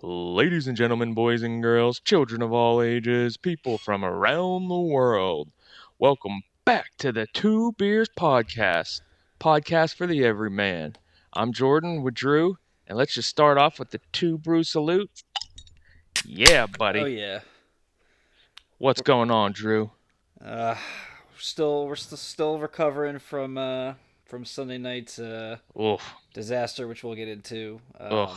Ladies and gentlemen, boys and girls, children of all ages, people from around the world, welcome back to the Two Beers Podcast, podcast for the everyman. I'm Jordan with Drew, and let's just start off with the two brew salute. Yeah, buddy. Oh yeah. What's going on, Drew? Uh, we're still we're still still recovering from uh from Sunday night's uh Oof. disaster, which we'll get into. Um, Ugh.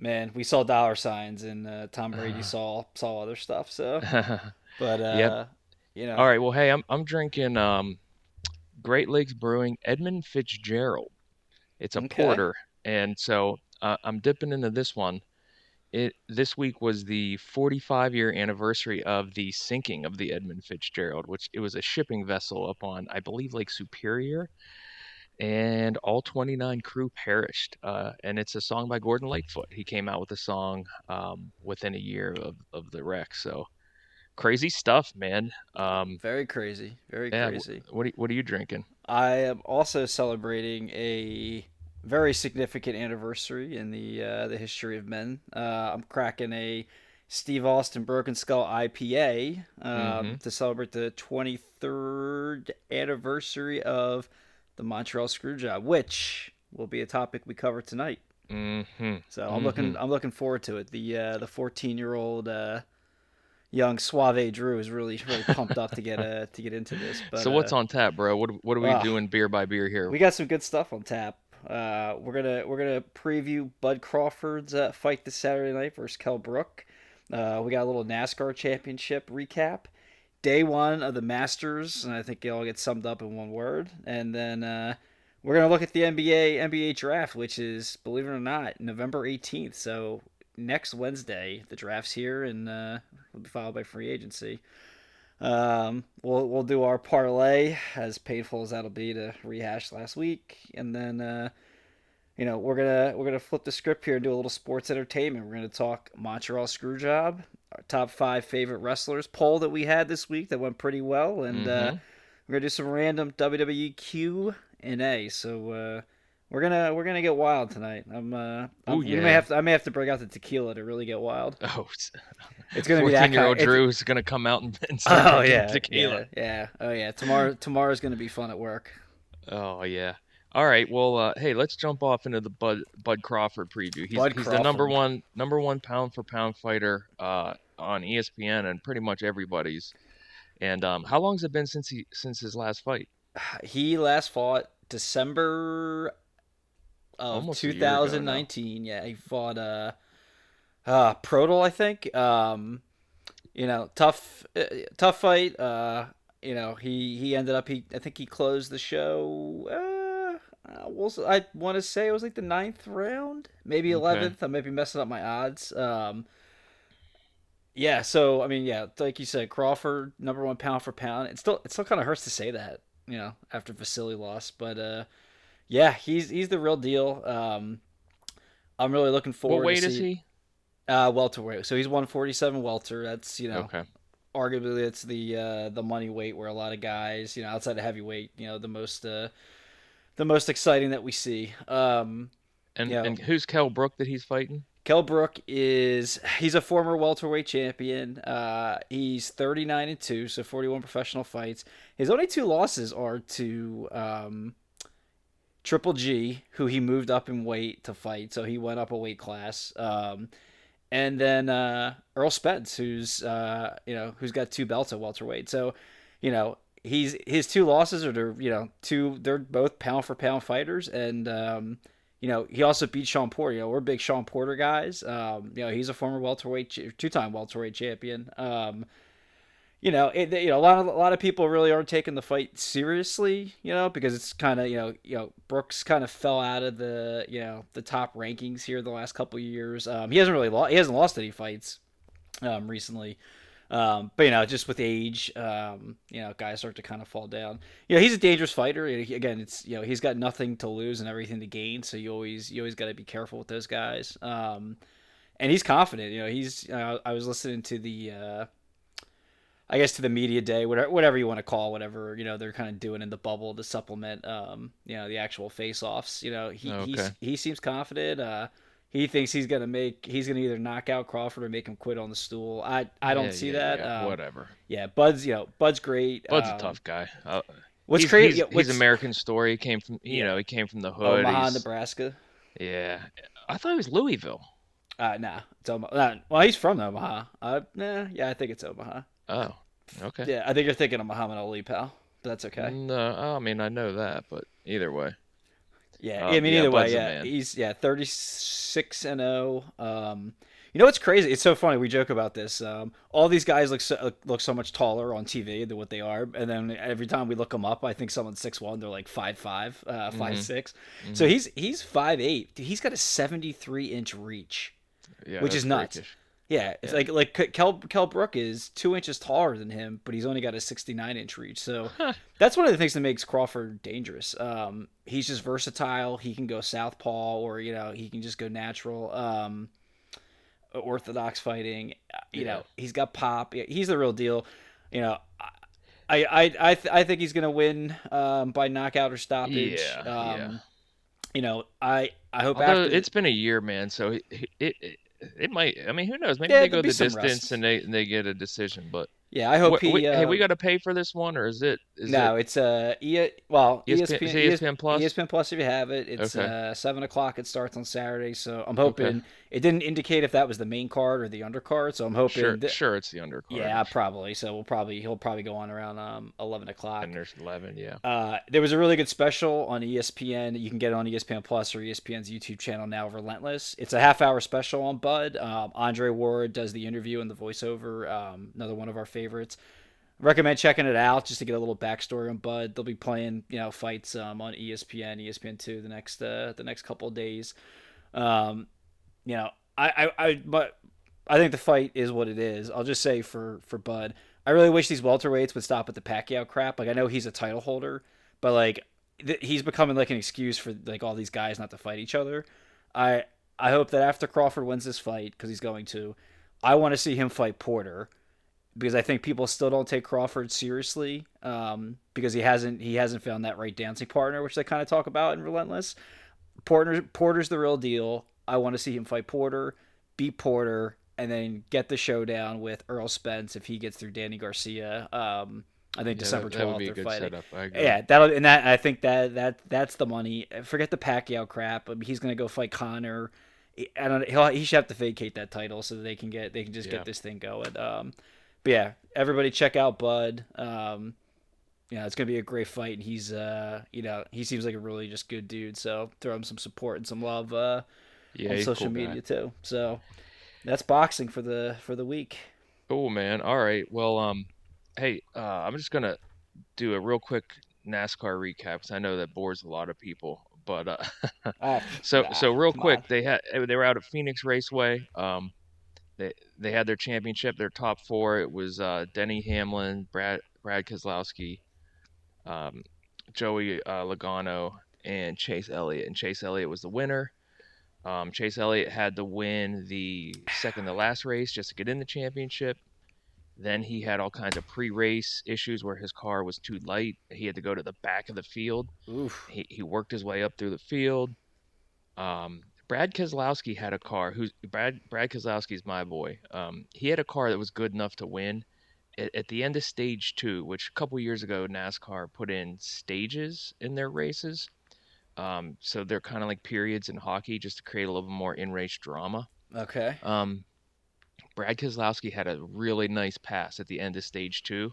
Man, we saw dollar signs, and uh, Tom Brady saw saw other stuff. So, but uh, Yep. you know, All right. Well, hey, I'm I'm drinking um, Great Lakes Brewing Edmund Fitzgerald. It's a Okay. porter, and so uh, I'm dipping into this one. It this week was the 45 year anniversary of the sinking of the Edmund Fitzgerald, which it was a shipping vessel up on I believe Lake Superior, and all 29 crew perished. Uh, and it's a song by Gordon Lightfoot. He came out with a song um, within a year of of the wreck. So crazy stuff, man. Um, very crazy, very yeah, crazy. What are, what are you drinking? I am also celebrating a very significant anniversary in the uh, the history of men. Uh, I'm cracking a Steve Austin Broken Skull IPA um, Mhm. to celebrate the 23rd anniversary of the Montreal Screwjob, which will be a topic we cover tonight. Mm-hmm. So I'm looking I'm looking forward to it. The uh, the 14 year old uh, young Suave Drew is really really pumped up to get uh, to get into this. But, so what's uh, on tap, bro? What what are we ah. doing beer by beer here? we got some good stuff on tap. Uh, we're gonna we're gonna preview Bud Crawford's uh, fight this Saturday night versus Kell Brook. Uh, we got a little NASCAR championship recap. Day one of the Masters, and I think it all gets summed up in one word. And then uh, we're gonna look at the NBA NBA draft, which is, believe it or not, November eighteenth. So next Wednesday, the draft's here, and uh, will be followed by free agency. Um, we'll we'll do our parlay, as painful as that'll be to rehash last week, and then uh, you know we're gonna we're gonna flip the script here and do a little sports entertainment. We're gonna talk Montreal Screwjob, our top five favorite wrestlers poll that we had this week that went pretty well, and uh, Mhm. we're gonna do some random WWE Q and A. So uh, we're gonna we're gonna get wild tonight. I'm uh, I'm, yeah. may have to, I may have to break out the tequila to really get wild. Oh, It's gonna be fourteen year old Drew is gonna come out and, and start Oh yeah, tequila. yeah, yeah. Oh yeah. Tomorrow, tomorrow's gonna be fun at work. Oh yeah. All right. Well, uh, hey, let's jump off into the Bud Bud Crawford preview. He's, Bud he's the number one number one pound for pound fighter uh, on ESPN and pretty much everybody's. And um, how long has it been since he since his last fight? He last fought December of Almost a year ago now. 2019. Yeah, he fought uh, uh Prodal, I think. Um, you know, tough, uh, tough fight. Uh, you know, he he ended up he I think he closed the show. Uh, we'll, I want to say it was like the ninth round, maybe Okay. eleventh. I might be messing up my odds. Um, yeah. So I mean, yeah, like you said, Crawford number one pound for pound. It still it still kind of hurts to say that, you know, after Vasily lost, but uh, yeah, he's he's the real deal. Um, I'm really looking forward. What weight to is see, he? Uh, welterweight. So he's 147 welter. That's you know Okay. arguably it's the uh, the money weight where a lot of guys, you know, outside of heavyweight, you know, the most uh, the most exciting that we see. Um, And Yeah. and who's Kell Brook that he's fighting? Kell Brook is he's a former welterweight champion. Uh, he's 39 and 2, so 41 professional fights. His only two losses are to um, Triple G, who he moved up in weight to fight, so he went up a weight class. Um, and then uh, Errol Spence, who's uh, you know who's got two belts at welterweight. So, you know, he's his two losses are to you know two. They're both pound for pound fighters, and um, you know he also beat Shawn Porter. You know, we're big Shawn Porter guys. Um, you know, he's a former welterweight, two-time welterweight champion. Um, you know, it, you know, a lot of a lot of people really aren't taking the fight seriously, you know, because it's kind of you know, you know, Brooks kind of fell out of the you know the top rankings here the last couple years. Um, he hasn't really lost, he hasn't lost any fights um, recently, um, but you know, just with age, um, you know, guys start to kind of fall down. You know, he's a dangerous fighter. Again, it's you know he's got nothing to lose and everything to gain, so you always you always got to be careful with those guys. Um, and he's confident. You know, he's. Uh, I was listening to the. Uh, I guess to the media day, whatever, whatever you want to call, whatever you know they're kind of doing in the bubble to supplement, um, you know, the actual face-offs. You know, he Okay. he's, he seems confident. Uh, he thinks he's gonna make he's gonna either knock out Crawford or make him quit on the stool. I I don't Yeah, see yeah, that. yeah, Um, whatever. Yeah, Bud's you know Bud's great. Bud's Um, a tough guy. Uh, What's he's, crazy? He's, yeah, he's American story. He came from you know he came from the hood. Omaha, Nebraska. Yeah, I thought it was Louisville. Uh, nah, it's Omaha. Nah, well, he's from Omaha. Uh, nah, yeah, I think it's Omaha. Oh, okay. Yeah, I think you're thinking of Muhammad Ali, pal. But that's okay. No, I mean I know that, but either way, Yeah, Uh, I mean yeah, either way, Bud's yeah, he's yeah thirty six and zero. Um, you know what's crazy? It's so funny. We joke about this. Um, all these guys look so, look so much taller on TV than what they are, and then every time we look them up, I think someone's six one. They're like five five, uh, five Mhm. six. So he's he's five eight. Dude, He's got a seventy three inch reach. yeah, Which is nuts. freakish. Yeah, it's Yeah. like like Kell Kell Brook is two inches taller than him, but he's only got a 69 inch reach. So that's one of the things that makes Crawford dangerous. Um, he's just versatile. He can go southpaw, or you know, he can just go natural. Um, orthodox fighting. uh, You Yeah. know, he's got pop. He's the real deal. You know. I, I, I, th- I think he's gonna win um, by knockout or stoppage. Yeah, um, yeah. You know, I I hope Although after it's been a year, man, so it it, it, it might. I mean, who knows? Maybe Yeah, they go the distance and they and they get a decision. But yeah I hope Wh- he. we- hey, uh, we got to pay for this one, or is it? Is no, it it's uh, e- well, ESPN, ESPN, ESPN Plus? ESPN Plus if you have it. It's Okay. uh, seven o'clock. It starts on Saturday, so I'm hoping Okay. It didn't indicate if that was the main card or the undercard. So I'm hoping. sure, that- sure, it's the undercard. yeah, probably. So we'll probably he'll probably go on around um eleven o'clock. and there's eleven. Yeah. Uh, there was a really good special on ESPN. You can get it on ESPN Plus or ESPN's YouTube channel now. Relentless. It's a half hour special on Bud. Um, Andre Ward does the interview and the voiceover. Um, another one of our favorites. Recommend checking it out just to get a little backstory on Bud. They'll be playing you know fights um, on ESPN, ESPN two the next uh, the next couple of days. Um, you know, I I I but I think the fight is what it is. I'll just say for for Bud, I really wish these welterweights would stop with the Pacquiao crap. Like I know he's a title holder, but like th- he's becoming like an excuse for like all these guys not to fight each other. I I hope that after Crawford wins this fight because he's going to, I want to see him fight Porter because I think people still don't take Crawford seriously um, because he hasn't he hasn't found that right dancing partner, which they kind of talk about in Relentless. Porter Porter's the real deal. I want to see him fight Porter, beat Porter, and then get the showdown with Errol Spence if he gets through Danny Garcia. Um, I think Yeah, December that, that would twelfth be a they're good fighting. setup. I agree. Yeah, that'll and that I think that that that's the money. Forget the Pacquiao crap. I mean, he's gonna go fight Connor. I don't. He'll, he should have to vacate that title so that they can get they can just Yeah. get this thing going. Um, but yeah, everybody check out Bud. Um, know, it's gonna be a great fight, and he's uh, you know, he seems like a really just good dude. So throw him some support and some love uh, Yeah, on social cool guy. media too. So that's boxing for the for the week. Cool, man. All right. Well, um, hey, uh, I'm just gonna do a real quick NASCAR recap because I know that bores a lot of people. But uh, Ah, so nah, so real quick, on. they had they were out at Phoenix Raceway. Um, they they had their championship, their top four. It was uh, Denny Hamlin, Brad Brad Keselowski, um, Joey uh, Logano, and Chase Elliott. And Chase Elliott was the winner. Um, Chase Elliott had to win the second to last race just to get in the championship. Then he had all kinds of pre-race issues where his car was too light. He had to go to the back of the field. Oof. He, he worked his way up through the field. Um, Brad Keselowski had a car. Who's Brad? Brad Keselowski's my boy. Um, he had a car that was good enough to win. At, at the end of stage two, which a couple years ago NASCAR put in stages in their races, um, so they're kind of like periods in hockey, just to create a little more in-race drama. Okay. Um, Brad Keselowski had a really nice pass at the end of stage two,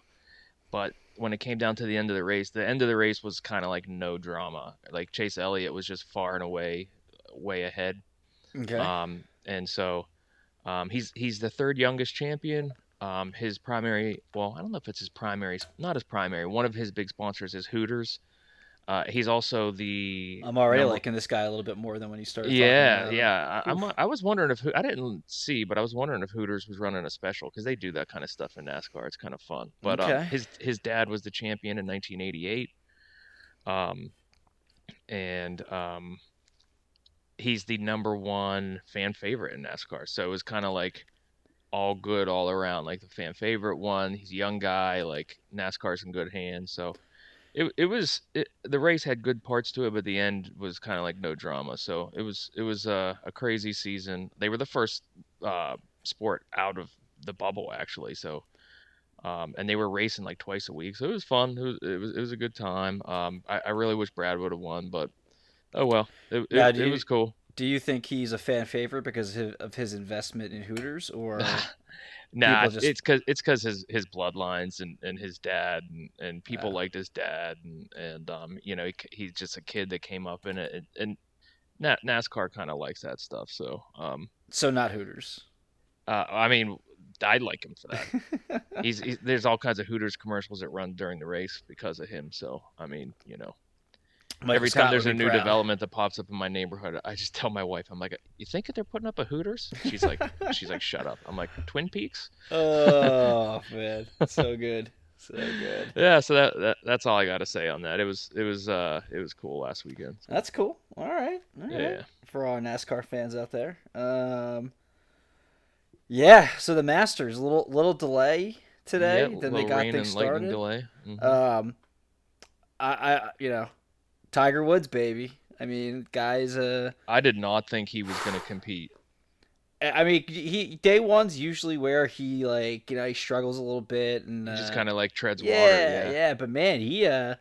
but when it came down to the end of the race, the end of the race was kind of like no drama. Like Chase Elliott was just far and away, way ahead. Okay. Um, and so um, he's he's the third youngest champion. Um, his primary, well, I don't know if it's his primary, not his primary. One of his big sponsors is Hooters. Uh, he's also the I'm already number- liking this guy a little bit more than when he started. yeah, yeah. I, I'm, I was wondering if I didn't see, but I was wondering if Hooters was running a special because they do that kind of stuff in NASCAR. It's kind of fun. But um, Okay. his his dad was the champion in 1988, um, and um, he's the number one fan favorite in NASCAR. So it was kind of like all good all around, like the fan favorite one. He's a young guy, like NASCAR's in good hands. So it it was it, the race had good parts to it, but the end was kind of like no drama. So it was it was uh, a crazy season. They were the first uh, sport out of the bubble actually. So um, and they were racing like twice a week, so it was fun. It was it was, it was a good time. Um, I, I really wish Brad would have won, but oh well, it, Now, it, do it you was cool. do you think he's a fan favorite because of of his investment in Hooters, or Nah, just it's cause it's cause his his bloodlines and, and his dad and, and people uh, liked his dad and and um you know he, he's just a kid that came up in it and, and Na- NASCAR kind of likes that stuff so um so not Hooters? uh, I mean I like him for that. He's, he's there's all kinds of Hooters commercials that run during the race because of him so I mean you know Michael every time Scott would there's a new proud. development that pops up in my neighborhood I just tell my wife I'm like you think that they're putting up a Hooters she's like she's like shut up I'm like Twin Peaks Oh man, so good, so good. yeah so that, that that's all i got to say on that it was it was uh it was cool last weekend so, That's cool. All right, all right. yeah For all our NASCAR fans out there, um, yeah. So the Masters, little little delay today. yeah then they got rain things started. delay Mhm. Um, I, I, you know, Tiger Woods, baby. I mean, guys. Uh, i did not think he was going to compete I mean, he day one's usually where he like you know he struggles a little bit and he uh, just kind of like treads yeah, water yeah yeah. But man, he uh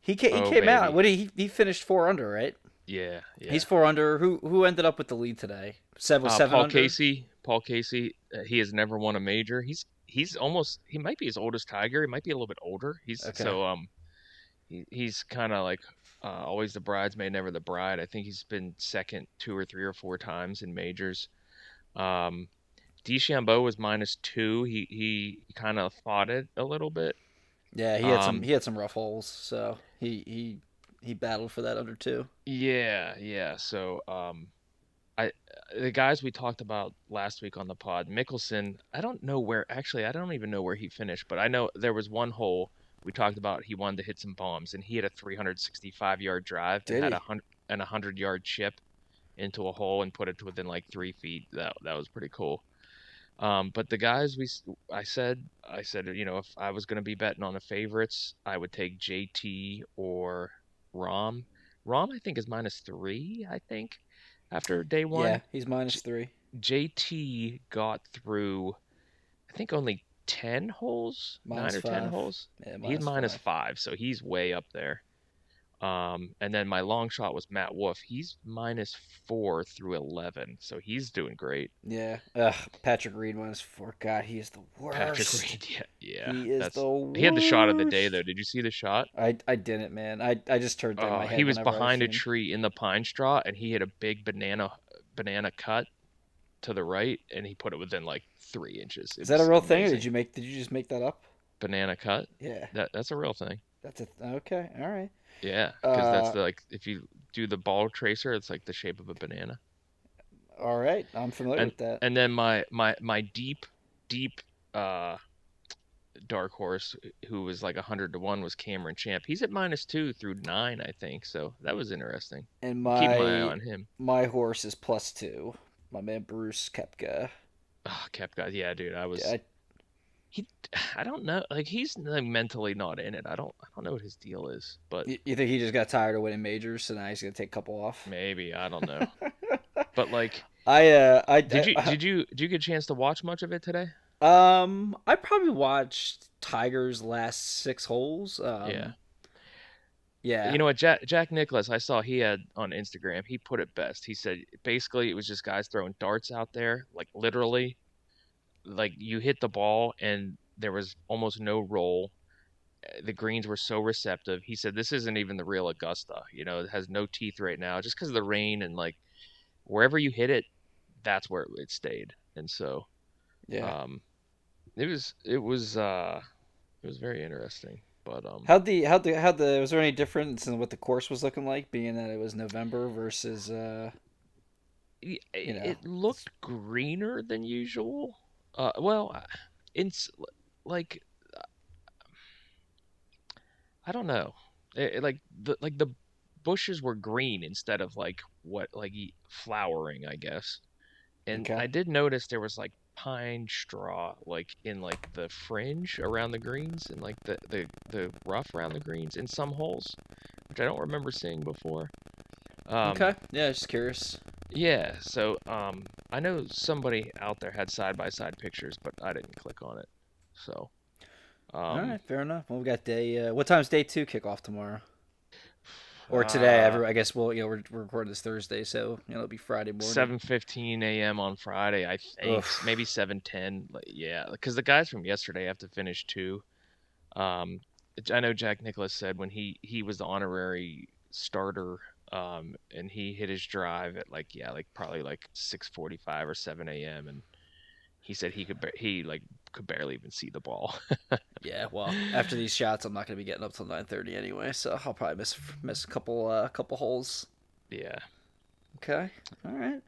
he came, he Oh, came out. What he he finished four under, right? yeah yeah He's four under. Who who ended up with the lead today? Seven uh, seven paul under. casey paul casey uh, he has never won a major he's he's almost he might be as old as tiger he might be a little bit older he's Okay. so um he, he's kind of like uh, always the bridesmaid never the bride i think he's been second two or three or four times in majors Um, DeChambeau was minus two. He he kind of fought it a little bit. Yeah, he had some Um, he had some rough holes, so he he he battled for that under two. Yeah, yeah. So um, I the guys we talked about last week on the pod, Mickelson. I don't know where. Actually, I don't even know where he finished, but I know there was one hole we talked about. He wanted to hit some bombs, and he had a 365 yard drive Did and had a hundred and a hundred yard chip into a hole and put it to within like three feet. That that was pretty cool. Um, but the guys we, I said, I said, you know, if I was going to be betting on the favorites, I would take JT or Rahm. Rahm, I think, is minus three. I think after day one, Yeah, he's minus three. JT got through, I think only ten holes, Minus nine or ten holes. Yeah, he's minus five. five, so he's way up there. Um, and then my long shot was Matt Wolff. He's minus four through eleven, so he's doing great. Yeah. Ugh, Patrick Reed minus four. God, he is the worst. Patrick Reed, yeah, yeah. he is the worst. he had the shot of the day though. Did you see the shot? I I didn't, man. I I just turned down Uh, my head. he was behind a tree in the pine straw, and he hit a big banana banana cut to the right, and he put it within like three inches. It Is that a real thing, or did you make? Did you just make that up? banana cut? Yeah, That that's a real thing. that's a okay. All right. Yeah, because that's Uh, the like if you do the ball tracer, it's like the shape of a banana. All right. I'm familiar And with that. and then my my my deep deep uh dark horse who was like a 100 to 1 was Cameron Champ. He's at minus 2 through 9, I think. So that was interesting. And my Keep my eye my on him. my horse is plus two. My man Brooks Koepka. Oh, guys. Yeah, dude. I was I, he I don't know. Like he's like, mentally not in it. I don't I don't know what his deal is, but you, you think he just got tired of winning majors, so now he's gonna take a couple off? maybe I don't know. but like I uh I did you I, did you did you get a chance to watch much of it today? um I probably watched Tiger's last six holes. Um, Yeah. Yeah. You know what, Jack Jack Nicklaus, I saw he had on Instagram. He put it best. He said basically it was just guys throwing darts out there, like literally, like you hit the ball and there was almost no roll. Uh, The greens were so receptive. He said this isn't even the real Augusta. You know, it has no teeth right now, just because of the rain and like wherever you hit it, that's where it stayed. And so, yeah. um, it was it was uh, it was very interesting. But um, How'd the how'd the how'd the was there any difference in what the course was looking like, being that it was November versus uh you know, it looked greener than usual. Uh, well, uh, it's like I don't know. It, it, like the like the bushes were green instead of like what like flowering, I guess. And Okay. I did notice there was like pine straw like in like the fringe around the greens and like the the the rough around the greens in some holes, which I don't remember seeing before. Um, okay. Yeah, just curious. Yeah, so um, I know somebody out there had side by side pictures, but I didn't click on it. So, um, All right, fair enough. Well, we got day. Uh, what time's day two kick off tomorrow? Or today? uh, I guess. Well, you know, we're, we're recording this Thursday, so you know it'll be Friday morning. Seven fifteen a.m. on Friday, I think. Ugh. Maybe seven ten. Yeah, because the guys from yesterday have to finish too. Um, I know Jack Nicklaus said when he he was the honorary starter, um, and he hit his drive at like yeah, like probably like six forty five or seven a.m. and he said he could he like could barely even see the ball. Yeah. Well, after these shots, I'm not going to be getting up till nine thirty anyway, so I'll probably miss miss a couple uh, couple holes. yeah. Okay. All right.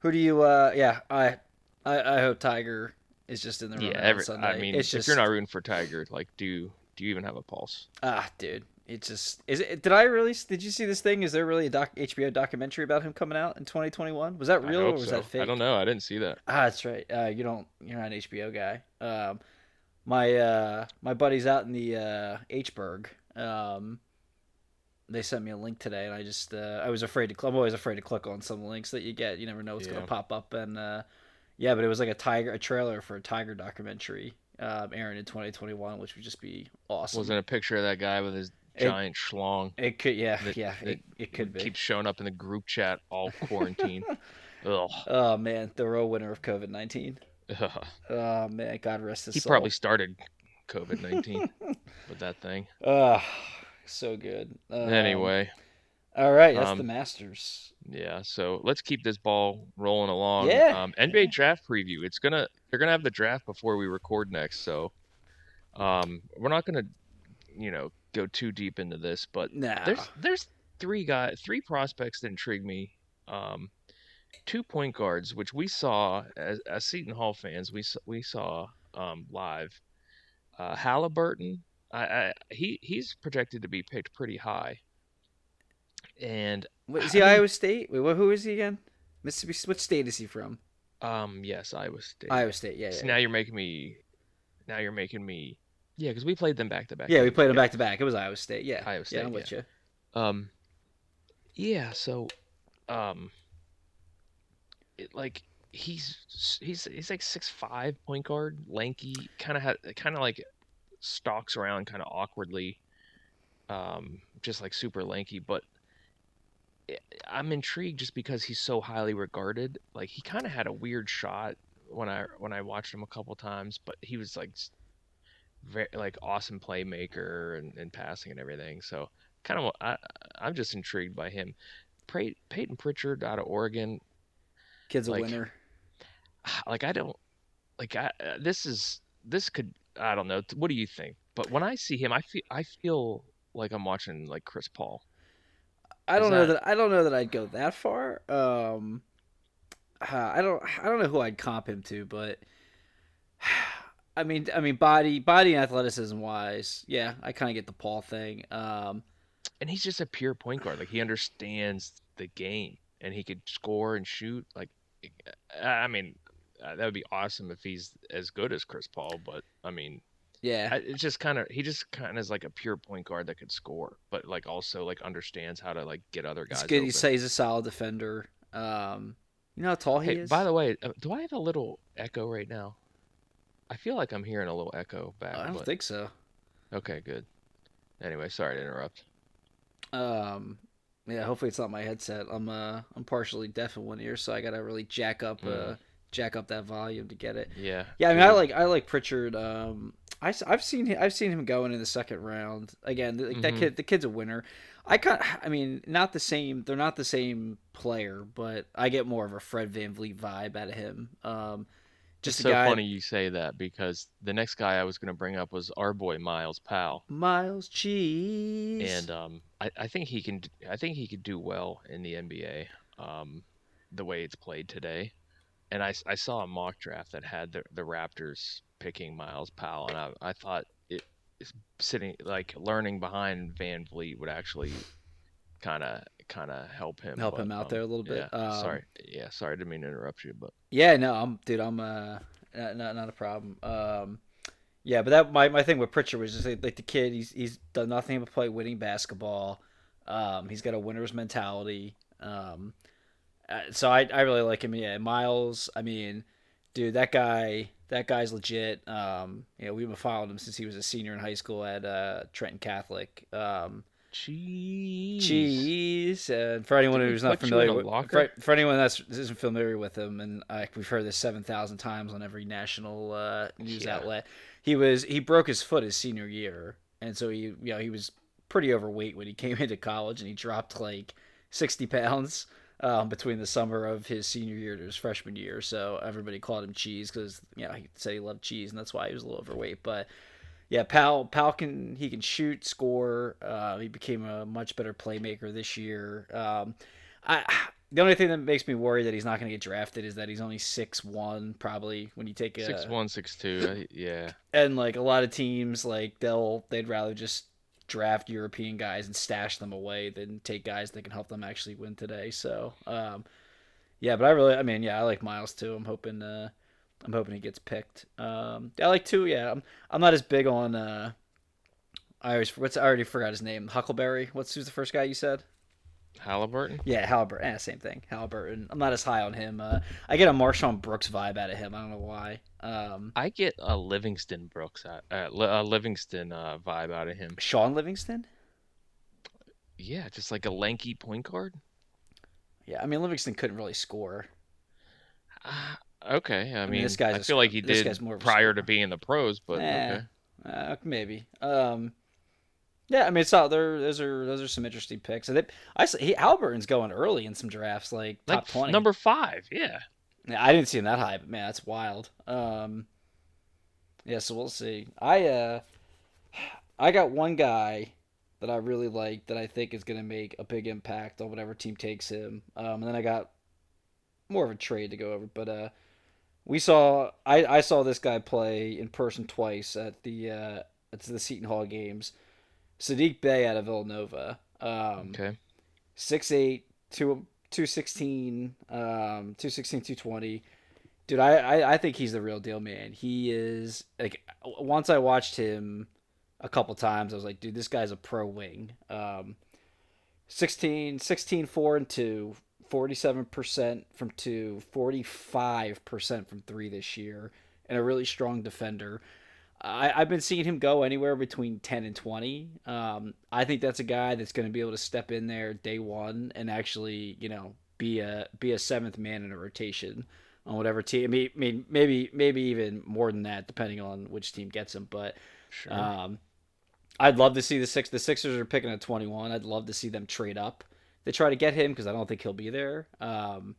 Who do you? uh Yeah. I I, I hope Tiger is just in the Yeah, every, on Sunday. I mean, it's if just you're not rooting for Tiger, like, do do you even have a pulse? ah, dude. It just is. It, did I really? Did you see this thing? Is there really a doc, HBO documentary about him coming out in 2021? Was that real or was so. that fake? I don't know. I didn't see that. Ah, that's right. Uh, you don't. You're not an HBO guy. Um, my uh, my buddies out in the uh, Hburg. Um, they sent me a link today, and I just uh, I was afraid to. Cl- I'm always afraid to click on some links that you get. You never know what's Yeah. gonna pop up, and uh, yeah, but it was like a tiger, a trailer for a tiger documentary, um, airing in 2021, which would just be awesome. Wasn't a picture of that guy with his It- giant schlong It could, yeah, that- yeah, that it, it could be. keeps showing up in the group chat all quarantine. Ugh. Oh man, the real winner of COVID 19. Oh man, God rest his he soul. probably started COVID nineteen with that thing. Ah, so good. Um, Anyway, all right, that's the um, Masters. yeah. So let's keep this ball rolling along. Yeah. Um, NBA draft preview. It's gonna they're gonna have the draft before we record next. So, um, we're not gonna, you know, go too deep into this, but Nah, there's there's three guys, three prospects that intrigue me. Um, two point guards, which we saw as, as Seton Hall fans, we we saw um, live. Uh, Halliburton, I, I he he's projected to be picked pretty high. And What, is I he mean- Iowa State? Wait, who is he again? Mississippi. What state is he from? um, yes, Iowa State. Iowa State. Yeah, So yeah. now you're making me, now you're making me, yeah, because we played them back to back. yeah, we played them back to back. It was Iowa State. Yeah, Iowa State. Yeah, I'm with you. Um, yeah. So, um, it, like he's he's he's like six five point guard, lanky, kind of had kind of like stalks around kind of awkwardly, um, just like super lanky. But I'm intrigued just because he's so highly regarded. Like he kind of had a weird shot when I when I watched him a couple times, but he was like very like awesome playmaker and, and passing and everything. So kind of I I'm just intrigued by him. Pray, Peyton Pritchard out of Oregon, Kid's a winner. like I don't like I uh, this is this could I don't know. What do you think? But when I see him, I feel I feel like I'm watching like Chris Paul. I don't know that- that I don't know that I'd go that far. Um, uh, I don't I don't know who I'd comp him to, but I mean I mean body body and athleticism wise, yeah, I kind of get the Paul thing. Um, And he's just a pure point guard. Like he understands the game and he could score and shoot. Like I mean, uh, that would be awesome if he's as good as Chris Paul. But I mean, yeah, it's just kind of he just kind of is like a pure point guard that could score, but like also like understands how to like get other guys. it's good. He says he's a solid defender. Um, you know how tall he Hey, is. by the way, uh, do I have a little echo right now? I feel like I'm hearing a little echo back. I don't but... think so. Okay, good. Anyway, sorry to interrupt. Um, yeah, hopefully it's not my headset. I'm uh I'm partially deaf in one ear, so I gotta really jack up uh Mm. jack up that volume to get it. Yeah. Yeah, I mean, I like I like Pritchard. Um, I have seen I've seen him going in the second round again. Like that Mhm. kid, the kid's a winner. I kind, I mean, not the same. They're not the same player, but I get more of a Fred VanVleet vibe out of him. Um, just so funny you say that because the next guy I was going to bring up was our boy Myles Powell, Myles Cheese. and um, I, I think he can. I think he could do well in the NBA, um, the way it's played today. And I saw a mock draft that had the, the Raptors picking Myles Powell, and I, I thought it sitting like learning behind VanVleet would actually kind of kind of help him Help but, him out um, there a little bit. Yeah, Um, sorry. Yeah, sorry. Didn't mean to interrupt you, but Yeah, no, I'm dude. I'm uh, not, not, a problem. Um, yeah, but that my, my thing with Pritchard was just like, like the kid. He's he's done nothing but play winning basketball. Um, he's got a winner's mentality. Um, uh, so I, I really like him. Yeah, Myles. I mean, dude, that guy that guy's legit. Um, you know, we've been following him since he was a senior in high school at uh, Trenton Catholic. Um, Cheese. Cheese. Uh, for anyone Did who's not put you in familiar with, for, for anyone that's isn't familiar with him, and uh, we've heard this seven thousand times on every national uh, news Yeah. outlet. He was he broke his foot his senior year, and so he you know he was pretty overweight when he came into college, and he dropped like sixty pounds. Um, between the summer of his senior year to his freshman year, so everybody called him cheese because you know he said he loved cheese, and that's why he was a little overweight. But yeah, Pal Pal can he can shoot, score. Uh, he became a much better playmaker this year. Um, I the only thing that makes me worry that he's not going to get drafted is that he's only six one probably when you take a Six one, six two. Yeah. and like a lot of teams like they'll they'd rather just draft European guys and stash them away than take guys that can help them actually win today. So um, yeah, but I really I mean yeah I like Myles too. I'm hoping uh, I'm hoping he gets picked. Um, I like two. Yeah, I'm I'm not as big on. Uh, I always what's I already forgot his name. Huckleberry. What's who's the first guy you said? Halliburton. Yeah, Halliburton. Eh, same thing. Halliburton. I'm not as high on him. Uh, I get a MarShon Brooks vibe out of him. I don't know why. Um, I get a Livingston Brooks, uh, uh, a Livingston uh, vibe out of him. Shaun Livingston. Yeah, just like a lanky point guard. Yeah, I mean Livingston couldn't really score. Okay, I, mean, mean, this guy's I a feel like he this did guy's more of a prior to being in the pros, but Eh, okay. Uh, maybe. Um, yeah, I mean, it's not there. Those are those are some interesting picks. And they, I s- he Halliburton's going early in some drafts, like top Like twenty. number five, yeah. Yeah, I didn't see him that high, but man, that's wild. Um, yeah, so we'll see. I uh, I got one guy that I really like that I think is going to make a big impact on whatever team takes him. Um, and then I got more of a trade to go over, but uh, we saw I, I saw this guy play in person twice at the uh, at the Seton Hall games. Sadiq Bey out of Villanova. Um, Okay. 6'8", 2, 216, um, 216, 220. Dude, I, I, I think he's the real deal, man. He is like once I watched him a couple times, I was like, dude, this guy's a pro wing. Um, 16, 16, 4 and 2, 47% from 2, 45% from 3 this year, and a really strong defender. I, I've been seeing him go anywhere between 10 and 20. Um, I think that's a guy that's going to be able to step in there day one and actually, you know, be a be a seventh man in a rotation on whatever team. I mean, I mean maybe maybe even more than that, depending on which team gets him. But Sure. um, I'd love to see the six. The Sixers are picking at 21. I'd love to see them trade up to try to get him because I don't think he'll be there. Um,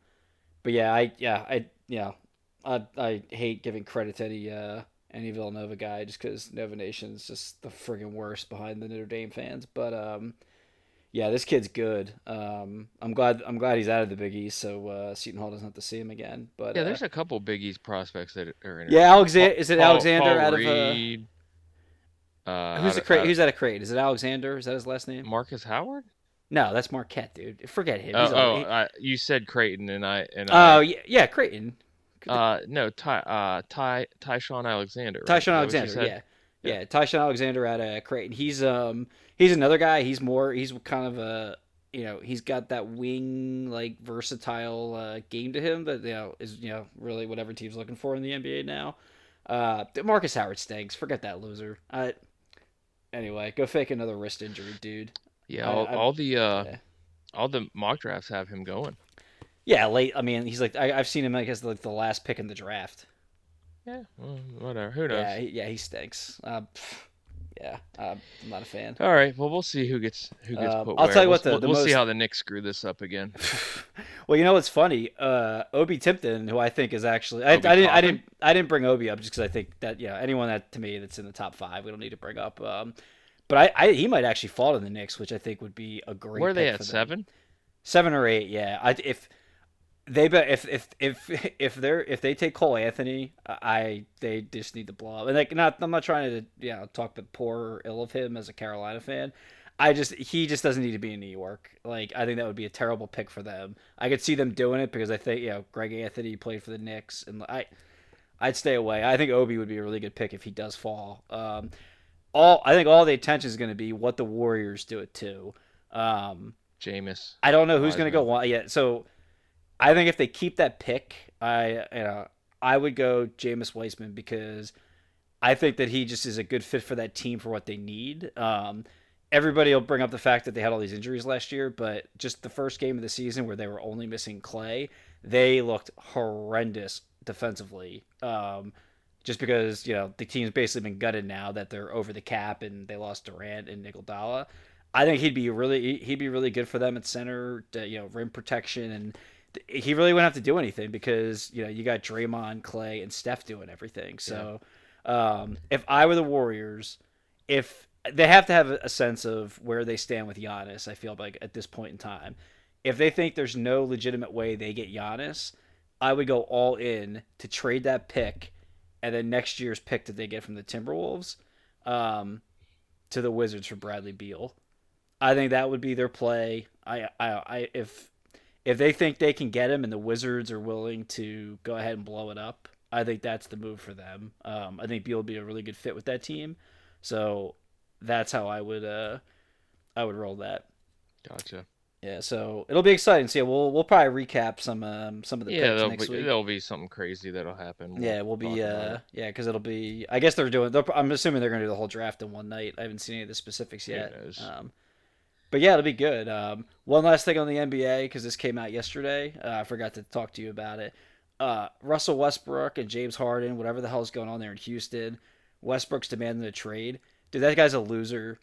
but yeah, I yeah I yeah I I hate giving credit to any uh any Villanova guy just because Nova Nation's just the friggin' worst behind the Notre Dame fans. But um, yeah, this kid's good. Um, I'm glad I'm glad he's out of the Big East, so uh, Seton Hall doesn't have to see him again. But yeah, uh, there's a couple Big East prospects that are in. yeah, Alexander is it Paul- Alexander Paul out of uh, uh, who's out the of- crate? out- Who's out of crate? Is it Alexander? Is that his last name? Marcus Howard? No, that's Marquette, dude. Forget him. Oh, He's a- oh I, you said Creighton, and I and oh I, yeah, yeah, Creighton. uh, no, Ty, uh, Ty, Ty-Shon Alexander. right? Ty-Shon that what you Alexander, said? yeah. yeah, Ty-Shon Alexander out of Creighton. He's um he's another guy. He's more he's kind of a you know he's got that wing like versatile uh, game to him that you know is you know really what every team's looking for in the NBA now. Uh, Marcus Howard stinks. Forget that loser. Uh, anyway, go fake another wrist injury, dude. Yeah, all, I- all the uh, yeah. all the mock drafts have him going. Yeah, late. I mean, he's like I, I've seen him like as like the last pick in the draft. Yeah, well, whatever. Who knows? Yeah, he, yeah, he stinks. Uh, yeah, I'm not a fan. All right. Well, we'll see who gets who gets Um, put I'll where. tell you we'll, what, the- we'll, the we'll see how the Knicks screw this up again. Well, you know what's funny? Uh, Obi Toppin, who I think is actually, I, I didn't, I didn't, I didn't bring Obi up just because I think that yeah, anyone that to me that's in the top five, we don't need to bring up. Um, but I, I, he might actually fall to the Knicks, which I think would be a great. Where are they at? Seven? seven or eight. Yeah, I, if they if if if if they're if they take Cole Anthony, I they just need to blow up. And like, not I'm not trying to you know talk the poor or ill of him as a Carolina fan. I just he just doesn't need to be in New York. Like I think that would be a terrible pick for them. I could see them doing it because I think you know Greg Anthony played for the Knicks and I I'd stay away. I think Obi would be a really good pick if he does fall. Um, all I think all the attention is going to be what the Warriors do it to. Um, James. I don't know who's going to go one. Yeah, so I think if they keep that pick, I you know I would go James Wiseman because I think that he just is a good fit for that team for what they need. Um, everybody will bring up the fact that they had all these injuries last year, but just the first game of the season where they were only missing Clay, they looked horrendous defensively. Um, just because you know the team's basically been gutted now that they're over the cap and they lost Durant and Iguodala. I think he'd be really he'd be really good for them at center, to, you know, rim protection, and he really wouldn't have to do anything because you know you got Draymond, Clay, and Steph doing everything. So um, if I were the Warriors, if they have to have a sense of where they stand with Giannis, I feel like at this point in time, if they think there's no legitimate way they get Giannis, I would go all in to trade that pick, and then next year's pick that they get from the Timberwolves, um, to the Wizards for Bradley Beal. I think that would be their play. I, I, I if if they think they can get him and the Wizards are willing to go ahead and blow it up, I think that's the move for them. Um, I think Beal would be a really good fit with that team. So that's how I would uh I would roll that. Gotcha. Yeah, so it'll be exciting. So yeah, we'll we'll probably recap some um some of the Yeah, picks there'll next be week. there'll be something crazy that'll happen. We'll yeah, we'll be uh yeah because it'll be I guess they're doing. They'll, I'm assuming they're gonna do the whole draft in one night. I haven't seen any of the specifics yet. Um, but yeah, it'll be good. Um, one last thing on the NBA because this came out yesterday. Uh, I forgot to talk to you about it. Uh, Russell Westbrook and James Harden, whatever the hell's going on there in Houston. Westbrook's demanding a trade. Dude, that guy's a loser.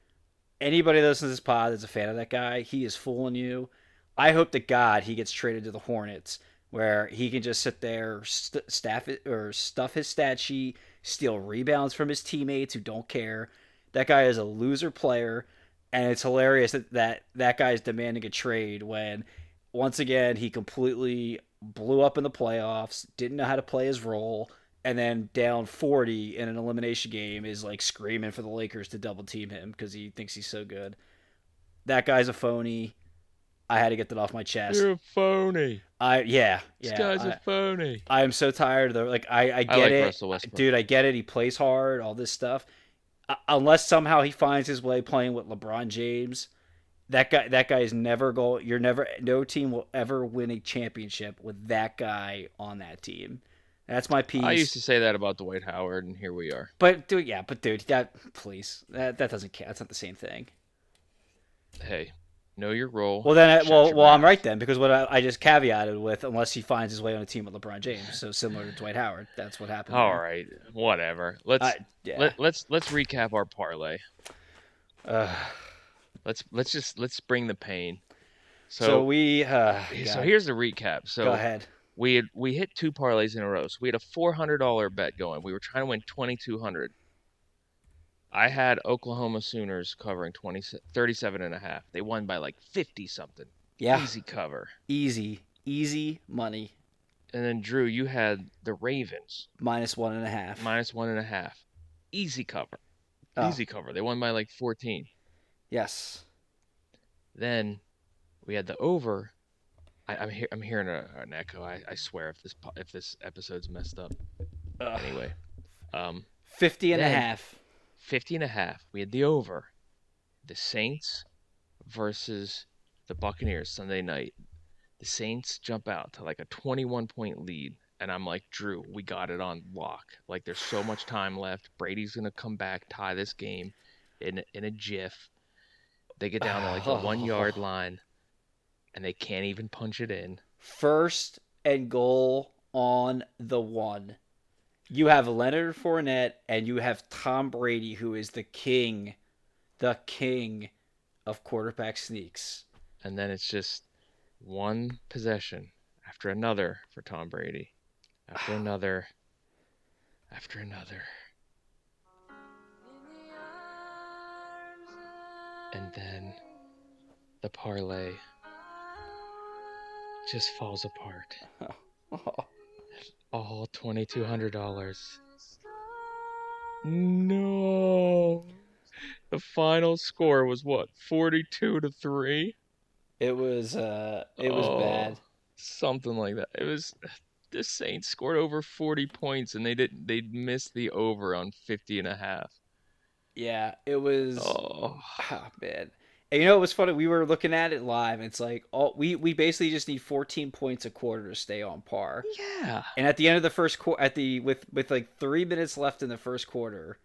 Anybody that listens to this pod that's a fan of that guy, he is fooling you. I hope to God he gets traded to the Hornets, where he can just sit there, st- staff it or stuff his stat sheet, steal rebounds from his teammates who don't care. That guy is a loser player, and it's hilarious that that, that guy is demanding a trade when, once again, he completely blew up in the playoffs, didn't know how to play his role, and then down 40 in an elimination game is like screaming for the Lakers to double team him because he thinks he's so good. That guy's a phony. I had to get that off my chest. You're a phony. I yeah This guy's I, a phony. I am so tired of the like. I I get like it, Russell Westbrook. dude. I get it. He plays hard, all this stuff. Uh, unless somehow he finds his way playing with LeBron James, that guy that guy is never go. You're never. No team will ever win a championship with that guy on that team. That's my piece. I used to say that about Dwight Howard, and here we are. But dude, yeah, but dude, that please, that that doesn't count. That's not the same thing. Hey, know your role. Well then, shut well, well, I'm right then because what I, I just caveated with, unless he finds his way on a team with LeBron James, so similar to Dwight Howard. That's what happened. All there. right, whatever. Let's I- yeah. let, let's let's recap our parlay. Ugh. Let's let's just let's bring the pain. so, So we. Uh, so God, here's the recap. So go ahead. We had we hit two parlays in a row. So we had a four hundred dollar bet going. We were trying to win twenty two hundred. I had Oklahoma Sooners covering 20, 37 and a half. They won by like 50 something. Yeah, Easy cover. easy, easy money. And then Drew, you had the Ravens Minus one and a half. minus one and a half. Easy cover. Oh, Easy cover. They won by like 14. Yes. Then we had the over. I, I'm here. I'm hearing a, an echo. I, I swear if this po- if this episode's messed up. Ugh. Anyway, um, 50 and a Then- half. 50 and a half. We had the over. The Saints versus the Buccaneers Sunday night. The Saints jump out to like a 21 point lead. And I'm like, Drew, we got it on lock. Like, there's so much time left. Brady's going to come back, tie this game in, in a jiff. They get down to like the one yard line, and they can't even punch it in. First and goal on the one. You have Leonard Fournette and you have Tom Brady, who is the king, the king of quarterback sneaks. And then it's just one possession after another for Tom Brady. After another. After another. And then the parlay just falls apart. All $2,200. No. The final score was what? 42 to 3? It was uh it was Oh, bad. Something like that. It was the Saints scored over 40 points and they didn't they missed the over on 50 and a half. Yeah, it was. Oh, Oh man. And you know it was funny? We were looking at it live. And it's like all we we basically just need 14 points a quarter to stay on par. yeah. And at the end of the first quarter, at the with with like three minutes left in the first quarter,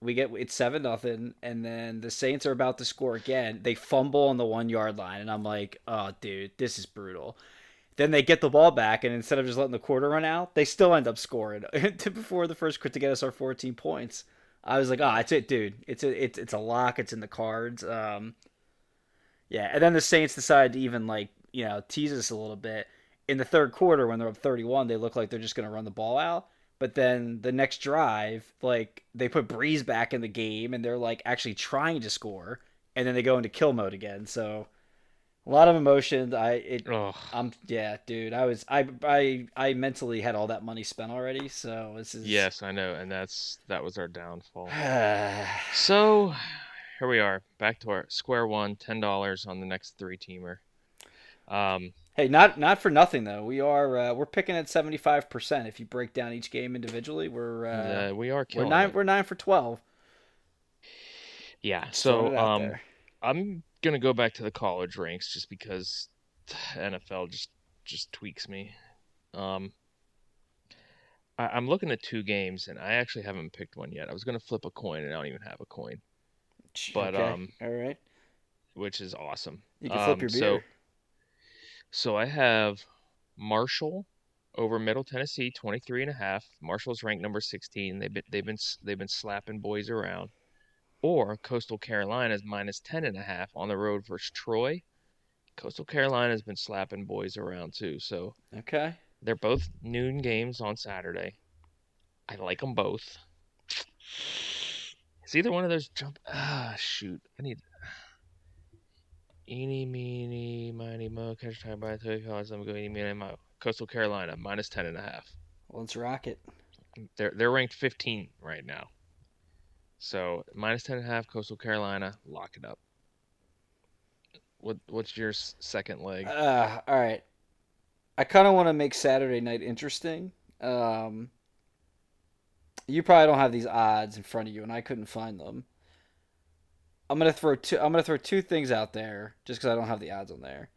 we get it's seven nothing, and then the Saints are about to score again. They fumble on the one yard line, and I'm like, oh dude, this is brutal. Then they get the ball back, and instead of just letting the quarter run out, they still end up scoring before the first quarter to get us our 14 points. I was like, oh, it's it, dude. It's a it's it's a lock. It's in the cards. Um, yeah, and then the Saints decided to even like you know tease us a little bit in the third quarter when they're up 31. They look like they're just going to run the ball out. But then the next drive, like they put Brees back in the game, and they're like actually trying to score, and then they go into kill mode again. So a lot of emotion. I it Oh, I'm yeah, dude. I was I I I mentally had all that money spent already. So this is yes, I know, and that's that was our downfall. So here we are, back to our square one, ten dollars on the next three teamer. Um, hey, not not for nothing though. We are uh, we're picking at 75. percent If you break down each game individually, we're uh, uh, we are we're nine it. we're nine for 12. Yeah, so um. I'm gonna go back to the college ranks just because NFL just just tweaks me. Um, I'm looking at two games and I actually haven't picked one yet. I was gonna flip a coin and I don't even have a coin, but okay. um, all right. which is awesome. You can flip Um, your so beer. so I have Marshall over Middle Tennessee, 23 and a half. Marshall's ranked number 16. They've been they've been they've been slapping boys around. Or Coastal Carolina's minus 10 and a half on the road versus Troy. Coastal Carolina's been slapping boys around too. So Okay. they're both noon games on Saturday. I like them both. Is either one of those jump? Ah, shoot. I need. Eeny, meeny, miny, mo, catch time by two fellas. I'm going eeny, meeny, mo. Coastal Carolina minus 10 and a half. Well, let's rock it. They're they're ranked 15 right now. So minus 10 and a half. Coastal Carolina, lock it up. What what's your second leg? Uh, all right. I kind of want to make Saturday night interesting. Um, you probably don't have these odds in front of you, and I couldn't find them. I'm gonna throw two. I'm gonna throw two things out there just because I don't have the odds on there.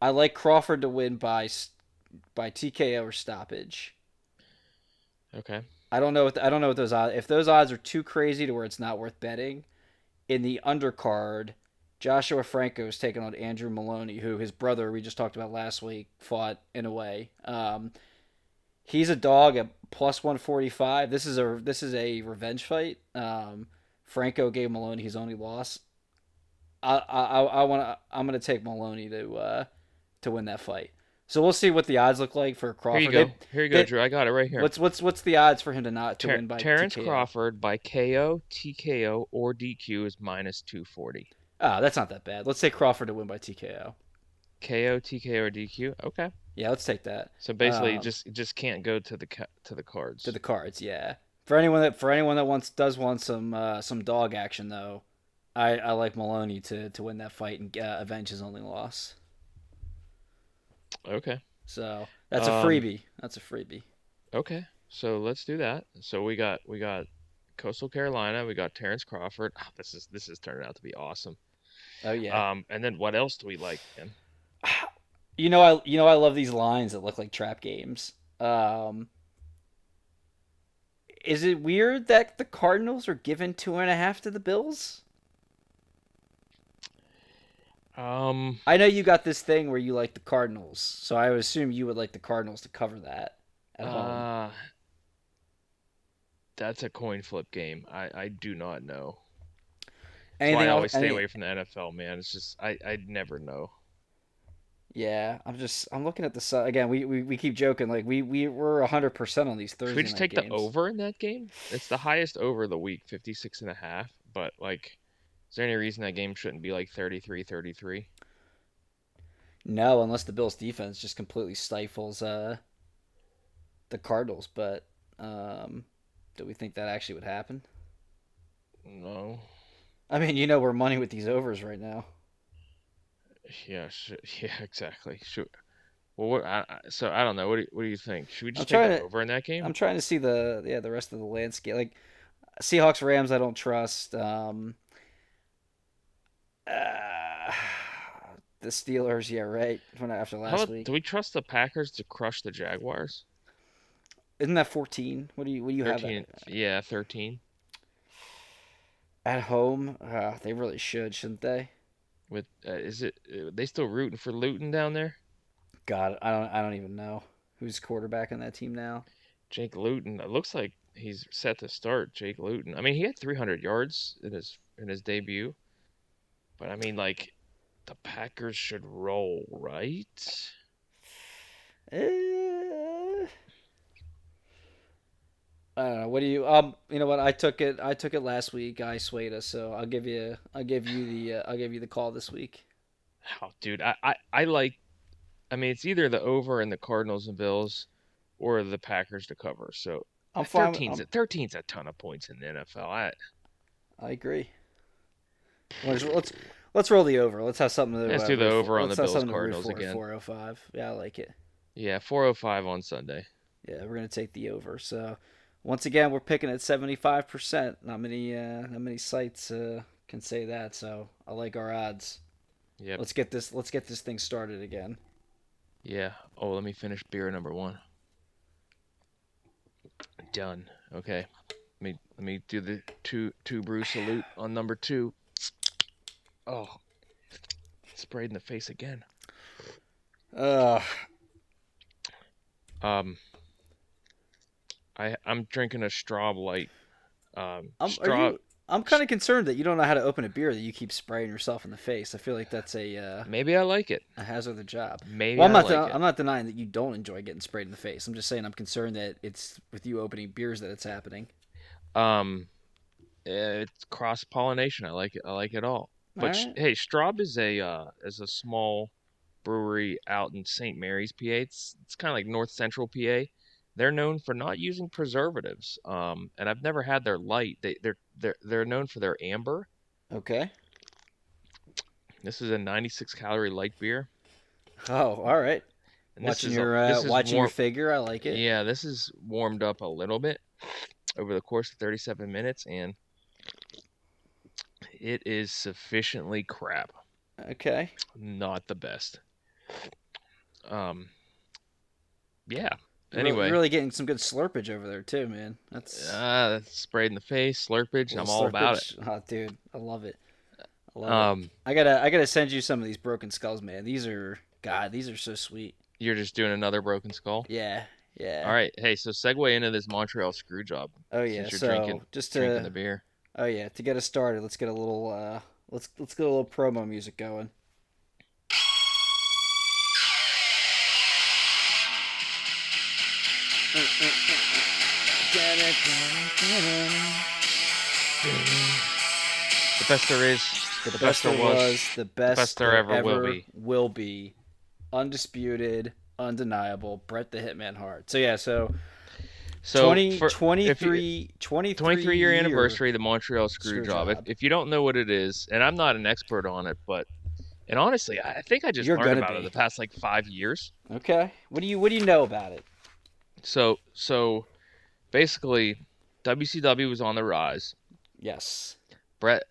I like Crawford to win by by TKO or stoppage. Okay. I don't know. What I don't know what those odds. If those odds are too crazy to where it's not worth betting, in the undercard, Joshua Franco is taking on Andrew Moloney, who his brother we just talked about last week fought in a way. Um, he's a dog at plus one forty five. This is a this is a revenge fight. Um, Franco gave Moloney his only loss. I I I want to. I'm gonna take Moloney to uh, to win that fight. So we'll see what the odds look like for Crawford. Here you go. They- Here you go, they- Drew. I got it right here. What's what's what's the odds for him to not to Ter- win by Terrence TKO? Crawford by KO, TKO, or DQ is minus 240. Ah, that's not that bad. Let's say Crawford to win by TKO. KO, TKO, or DQ. Okay. Yeah, let's take that So basically, Um, just just can't go to the ca- to the cards. to the cards. Yeah, for anyone that for anyone that wants does want some uh, some dog action though, I, I like Moloney to to win that fight and uh, avenge his only loss. Okay. So that's a Um, freebie. That's a freebie. Okay. So let's do that. So we got we got Coastal Carolina. We got Terrence Crawford. Ah, this is this is turning out to be awesome. Oh yeah. Um, and then what else do we like? Man? you know I you know I love these lines that look like trap games. Um, is it weird that the Cardinals are given two and a half to the Bills? Um, I know you got this thing where you like the Cardinals, so I would assume you would like the Cardinals to cover that at home. uh, that's a coin flip game. I I do not know. That's Anything why I else? always stay any- away from the NFL, man. It's just I I never know. Yeah, I'm just I'm looking at the again. We, we, we keep joking like we we we're hundred percent on these Should Thursday we just take games. the over in that game? It's the highest over of the week, 56 and a half. But like, is there any reason that game shouldn't be like 33, 33? No, unless the Bills defense just completely stifles uh the Cardinals. But um, do we think that actually would happen? No. I mean, you know, we're money with these overs right now. Yeah, sh- yeah, exactly. Well, what? I, I- so I don't know. What do you, what do you think? Should we just take trying the to over in that game? I'm trying to see the yeah the rest of the landscape. Like Seahawks Rams, I don't trust. Um, uh, the Steelers, yeah, right. When after How last about week, do we trust the Packers to crush the Jaguars? isn't that 14? What do you what do you have Thirteen. at, Yeah, thirteen. at home? Uh, they really should, shouldn't they? With uh, is it? Uh, they still rooting for Luton down there? God, I don't I don't even know who's quarterback on that team now. Jake Luton. It looks like he's set to start. Jake Luton. I mean, he had 300 yards in his in his debut, but I mean, like, the Packers should roll, right? Eh, I don't know. What do you um? You know what? I took it. I took it last week. I swayed us, so I'll give you. I'll give you the. Uh, I'll give you the call this week. Oh, dude, I, I I like. I mean, it's either the over and the Cardinals and Bills, or the Packers to cover. So I'm fine. 13's I'm, a 13's a ton of points in the NFL. I, I agree. Let's, let's let's roll the over. Let's have something to. Let's uh, do the root over on Let's the Bills something to root Cardinals again. 405. Yeah, I like it. yeah, 405 on Sunday. Yeah, we're gonna take the over. So once again, we're picking at 75. percent Not many. Uh, not many sites uh, can say that. So I like our odds. Yeah. Let's get this. Let's get this thing started again. Yeah. Oh, let me finish beer number one. Done. Okay. Let me let me do the two two brew salute on number two. Oh, sprayed in the face again. Uh, Um, I I'm drinking a Straub Light. Um, I'm, are Straub. you, I'm kind of concerned that you don't know how to open a beer that you keep spraying yourself in the face. I feel like that's a uh, Maybe I like it. a hazard of the job. Maybe Well, I'm I not. like de- it. I'm not denying that you don't enjoy getting sprayed in the face. I'm just saying I'm concerned that it's with you opening beers that it's happening. Um, it's cross pollination. I like it. I like it all. But Alright. hey, Straub is a uh, is a small brewery out in St. Mary's, PA. It's it's kind of like North Central PA. They're known for not using preservatives. Um, and I've never had their light. They they're they're they're known for their amber. Okay. This is a 96 calorie light beer. Oh, all right. And this watching is your a, uh, this is watching warm, your figure, I like it. Yeah, this is warmed up a little bit over the course of 37 minutes, and it is sufficiently crap. Okay. Not the best. Um. Yeah. Anyway, you're really getting some good slurpage over there too, man. That's that's sprayed in the face, slurpage. I'm all about it. Oh, dude, I love it. I love it. Um, I gotta, I gotta send you some of these broken skulls, man. These are, God, these are so sweet. you're just doing another broken skull. Yeah, yeah. All right. Hey, so segue into this Montreal screw job. Oh yeah. you're So drinking- just Drinking to, the beer. oh yeah, to get us started, let's get a little, uh, let's let's get a little promo music going. The best there is. The, The best, best there was, was, the best, best there ever will be. will be, undisputed, undeniable. Brett the Hitman Hart. So yeah, so, So 20, for, 23, 23, 23 year year anniversary of the Montreal screw, screw job. If, if you don't know what it is, and I'm not an expert on it, but and honestly, I I think I just You're learned about be. it the past like five years. Okay. What do you what do you know about it? So so basically, WCW was on the rise. Yes. Bret,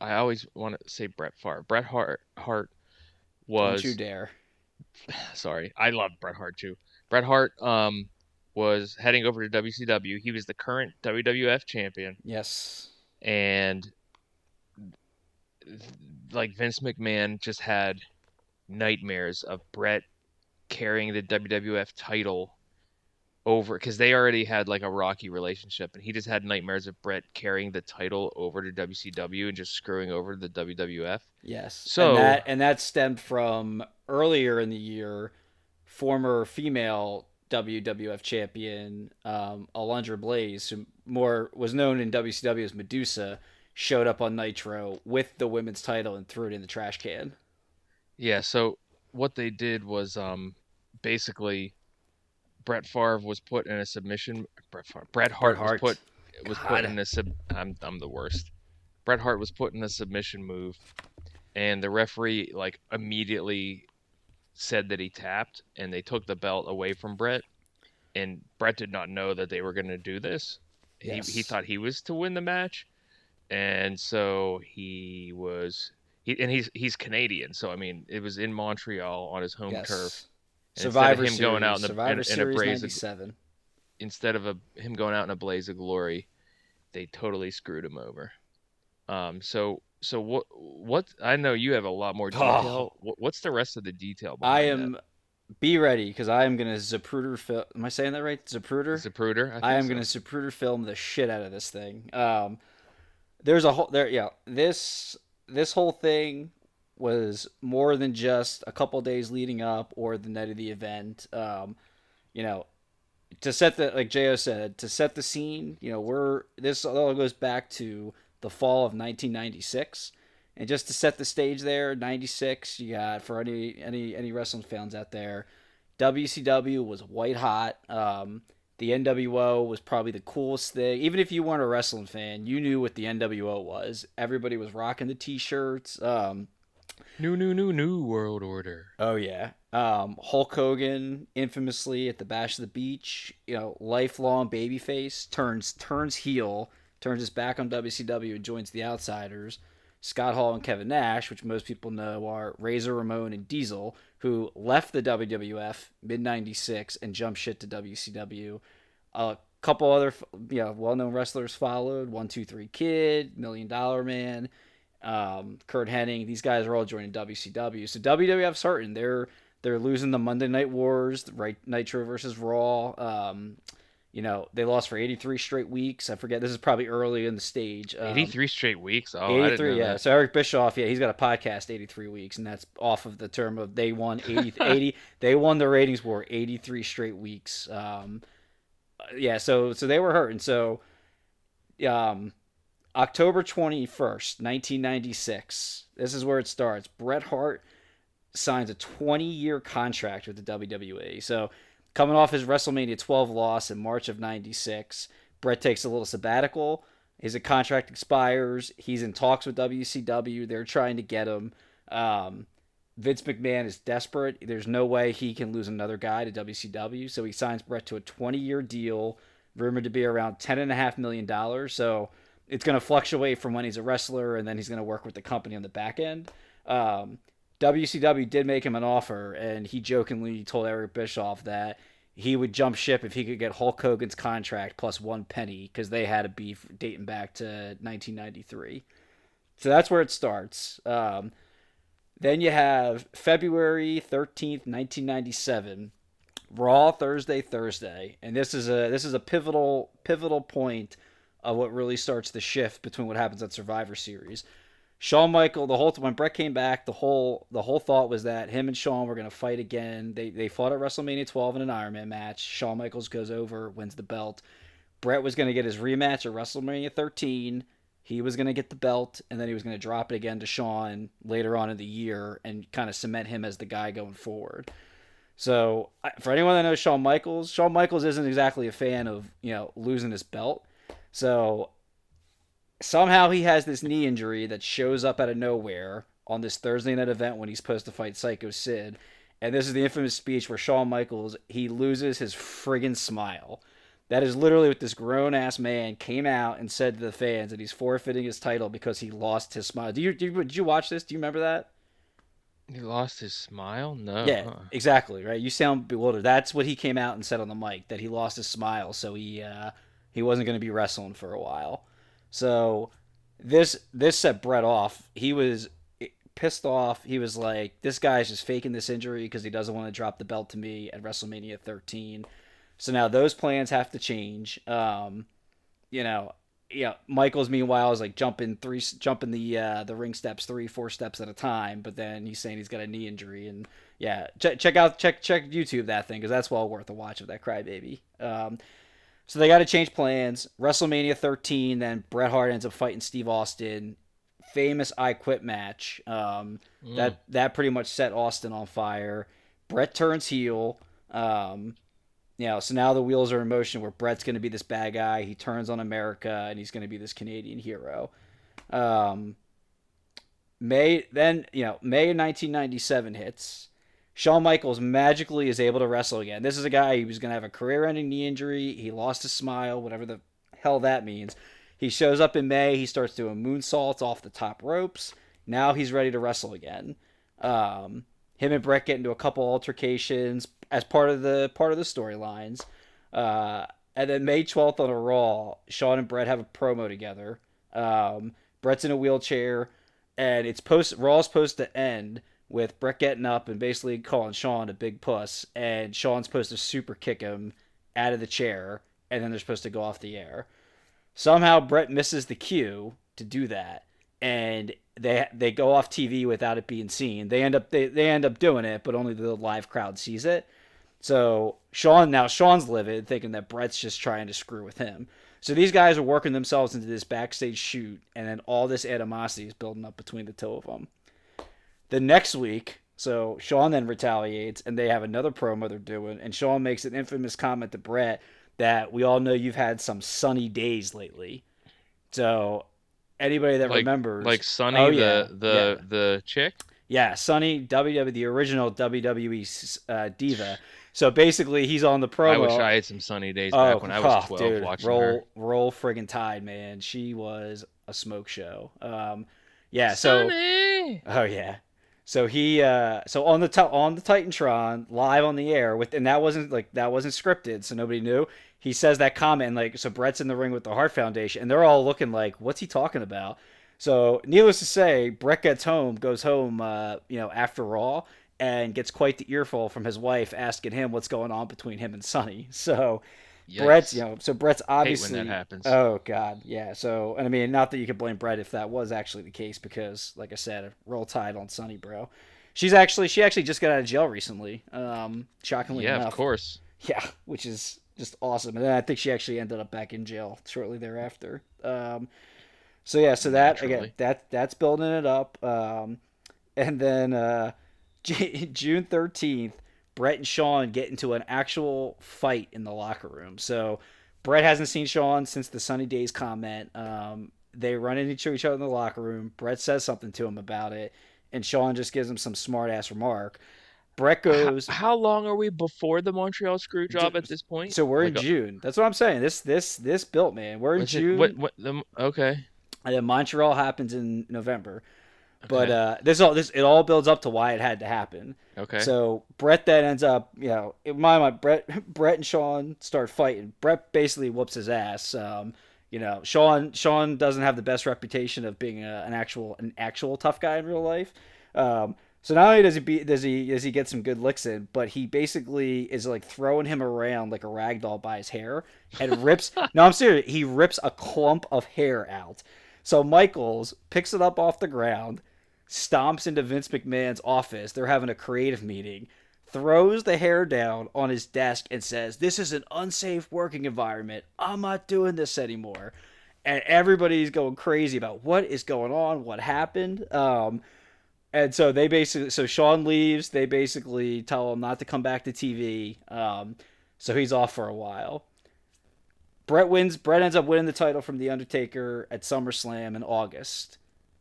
I always want to say Brett Favre. Bret Hart Hart was Don't you dare. sorry, I love Bret Hart too. Bret Hart um was heading over to WCW. He was the current WWF champion. Yes. and like Vince McMahon just had nightmares of Bret carrying the WWF title over because they already had like a rocky relationship, and he just had nightmares of Bret carrying the title over to WCW and just screwing over the WWF. Yes. So- and that and that stemmed from earlier in the year, former female WWF champion um, Alundra Blaze, who more was known in WCW as Medusa, showed up on Nitro with the women's title and threw it in the trash can. Yeah, so what they did was um basically Brett Favre was put in a submission. Brett Favre, Bret Hart, Hart. was put was God. put in a sub. I'm I'm the worst. Bret Hart was put in a submission move, and the referee like immediately said that he tapped, and they took the belt away from Bret, and Bret did not know that they were going to do this. Yes. He he thought he was to win the match, and so he was. He, and he's he's Canadian, so I mean, it was in Montreal on his home yes. turf. And Survivor him Series, going out in, a, Survivor in, in a Series blaze of, 97. instead of a, him going out in a blaze of glory, they totally screwed him over. Um, so so what what I know you have a lot more detail. What, what's the rest of the detail? Oh. I am. Be ready, because I am gonna Zapruder film. Am I saying that right? Zapruder. Zapruder. I am think gonna. Zapruder film the shit out of this thing. Um, there's a whole there. Yeah, this this whole thing was more than just a couple days leading up or the night of the event. Um, you know, to set the like Jo said to set the scene. You know, we're this all goes back to the fall of 1996. And just to set the stage there, 96, you got for any any any wrestling fans out there, WCW was white hot. Um, the NWO was probably the coolest thing. Even if you weren't a wrestling fan, you knew what the NWO was. Everybody was rocking the t-shirts. Um, New new new new world order. oh yeah. Um, Hulk Hogan, infamously at the Bash of the Beach, you know, lifelong babyface, turns turns heel, turns his back on WCW and joins the Outsiders. Scott Hall and Kevin Nash, which most people know are Razor Ramon and Diesel, who left the WWF mid '96 and jumped shit to WCW. A couple other, you know, well-known wrestlers followed: One Two Three Kid, Million Dollar Man, um, Curt Hennig. These guys are all joining WCW. So WWF's hurting. They're they're losing the Monday Night Wars, right? Nitro versus Raw. Um, you know, they lost for 83 straight weeks. I forget. This is probably early in the stage. Um, 83 straight weeks. Oh, didn't 83, yeah. that. So Eric Bischoff, yeah, he's got a podcast 83 weeks, and that's off of the term of they won 80, 80 they won the ratings war 83 straight weeks. Um, yeah, so so they were hurting. So, um, October 21st, 1996. This is where it starts. Bret Hart signs a 20 year contract with the WWE. So, coming off his WrestleMania 12 loss in March of 96, Bret takes a little sabbatical. His contract expires. He's in talks with WCW. They're trying to get him. Um, Vince McMahon is desperate. There's no way he can lose another guy to WCW. So he signs Bret to a 20 year deal, rumored to be around $10.5 million. So it's going to fluctuate from when he's a wrestler and then he's going to work with the company on the back end. Um, WCW did make him an offer, and he jokingly told Eric Bischoff that he would jump ship if he could get Hulk Hogan's contract plus one penny because they had a beef dating back to 1993. So that's where it starts. Um, then you have February 13th, 1997, Raw Thursday Thursday, and this is a this is a pivotal pivotal point of what really starts the shift between what happens at Survivor Series. Shawn Michael, the whole when Bret came back, the whole the whole thought was that him and Shawn were going to fight again. They they fought at WrestleMania 12 in an Iron Man match. Shawn Michaels goes over, wins the belt. Bret was going to get his rematch at WrestleMania 13. He was going to get the belt, and then he was going to drop it again to Shawn later on in the year and kind of cement him as the guy going forward. So, for anyone that knows Shawn Michaels, Shawn Michaels isn't exactly a fan of you know losing his belt. So somehow he has this knee injury that shows up out of nowhere on this Thursday night event when he's supposed to fight Psycho Sid. And this is the infamous speech where Shawn Michaels he loses his friggin' smile. That is literally what this grown ass man came out and said to the fans that he's forfeiting his title because he lost his smile. Do you, do you did you watch this? Do you remember that? He lost his smile. No. Yeah, exactly. Right. You sound bewildered. That's what he came out and said on the mic that he lost his smile, so he uh, he wasn't going to be wrestling for a while. So this this set Bret off. He was pissed off. He was like, "This guy's just faking this injury because he doesn't want to drop the belt to me at WrestleMania 13." So now those plans have to change. Um, you know, yeah. Michaels meanwhile is like jumping three, jumping the uh, the ring steps three, four steps at a time. But then he's saying he's got a knee injury, and yeah, check check out check check YouTube that thing because that's well worth a watch of that crybaby. Um, so they got to change plans. WrestleMania 13, then Bret Hart ends up fighting Steve Austin. Famous I Quit match. Um, Mm. That that pretty much set Austin on fire. Bret turns heel. Um, you know, so now the wheels are in motion where Bret's going to be this bad guy. He turns on America and he's going to be this Canadian hero. Um, May then you know May of 1997 hits. Shawn Michaels magically is able to wrestle again. This is a guy who was going to have a career ending knee injury. He lost his smile, whatever the hell that means. He shows up in May. He starts doing moonsaults off the top ropes. Now he's ready to wrestle again. Um, him and Bret get into a couple altercations as part of the part of the storylines. Uh, and then May 12th on a Raw, Shawn and Bret have a promo together. Um, Bret's in a wheelchair, and it's post Raw's supposed to end with Bret getting up and basically calling Shawn a big puss, and Shawn's supposed to super kick him out of the chair, and then they're supposed to go off the air. Somehow Bret misses the cue to do that, and they they go off TV without it being seen. They end up they, they end up doing it, but only the live crowd sees it. So Shawn now Shawn's livid, thinking that Bret's just trying to screw with him. So these guys are working themselves into this backstage shoot, and then all this animosity is building up between the two of them. The next week, so Shawn then retaliates, and they have another promo they're doing, and Shawn makes an infamous comment to Bret that we all know you've had some sunny days lately. So anybody that like, remembers, like Sunny, oh, yeah, the the yeah. the chick. Yeah, Sunny, WWE, the original WWE uh, diva. So basically, he's on the promo. I wish I had some sunny days back oh, when I was 12 dude, watching roll, her. Roll friggin' tide, man. She was a smoke show. Um, yeah, Sunny! so. Oh, yeah. So he, uh, so on the on the Titantron live on the air with, and that wasn't like that wasn't scripted, so nobody knew. He says that comment, like, so Bret's in the ring with the Hart Foundation, and they're all looking like, what's he talking about? So, needless to say, Bret gets home, goes home, uh, you know, after Raw, and gets quite the earful from his wife asking him what's going on between him and Sunny. So, Yikes. Bret's, you know, so Bret's obviously. Hate when that happens. Oh God, yeah. So, and I mean, not that you could blame Bret if that was actually the case, because, like I said, roll tide on Sunny, bro. She's actually, she actually just got out of jail recently. Um, shockingly yeah, enough. of course. Yeah, which is just awesome. And then I think she actually ended up back in jail shortly thereafter. Um, so yeah, so that Naturally. again, that that's building it up. Um, and then uh, June thirteenth, Bret and Shawn get into an actual fight in the locker room. So Bret hasn't seen Shawn since the Sunny Days comment. Um, they run into each other in the locker room. Bret says something to him about it, and Shawn just gives him some smart ass remark. Bret goes. How, how, long are we before the Montreal screw job at this point? So we're like in a, June. That's what I'm saying. This this this built man. We're in June. It, what, what the, okay. And then Montreal happens in November. But uh, this all this it all builds up to why it had to happen. Okay. So Bret then ends up, you know, in my mind, Bret Bret and Shawn start fighting. Bret basically whoops his ass. Um, you know, Shawn Shawn doesn't have the best reputation of being a, an actual an actual tough guy in real life. Um, so not only does he be, does he does he get some good licks in, but he basically is like throwing him around like a rag doll by his hair and rips. no, I'm serious. He rips a clump of hair out. So Michaels picks it up off the ground, stomps into Vince McMahon's office. They're having a creative meeting. Throws the hair down on his desk and says, "This is an unsafe working environment. I'm not doing this anymore." And everybody's going crazy about what is going on, what happened. Um, and so they basically, so Shawn leaves. They basically tell him not to come back to TV. Um, so he's off for a while. Bret wins. Bret ends up winning the title from The Undertaker at SummerSlam in August.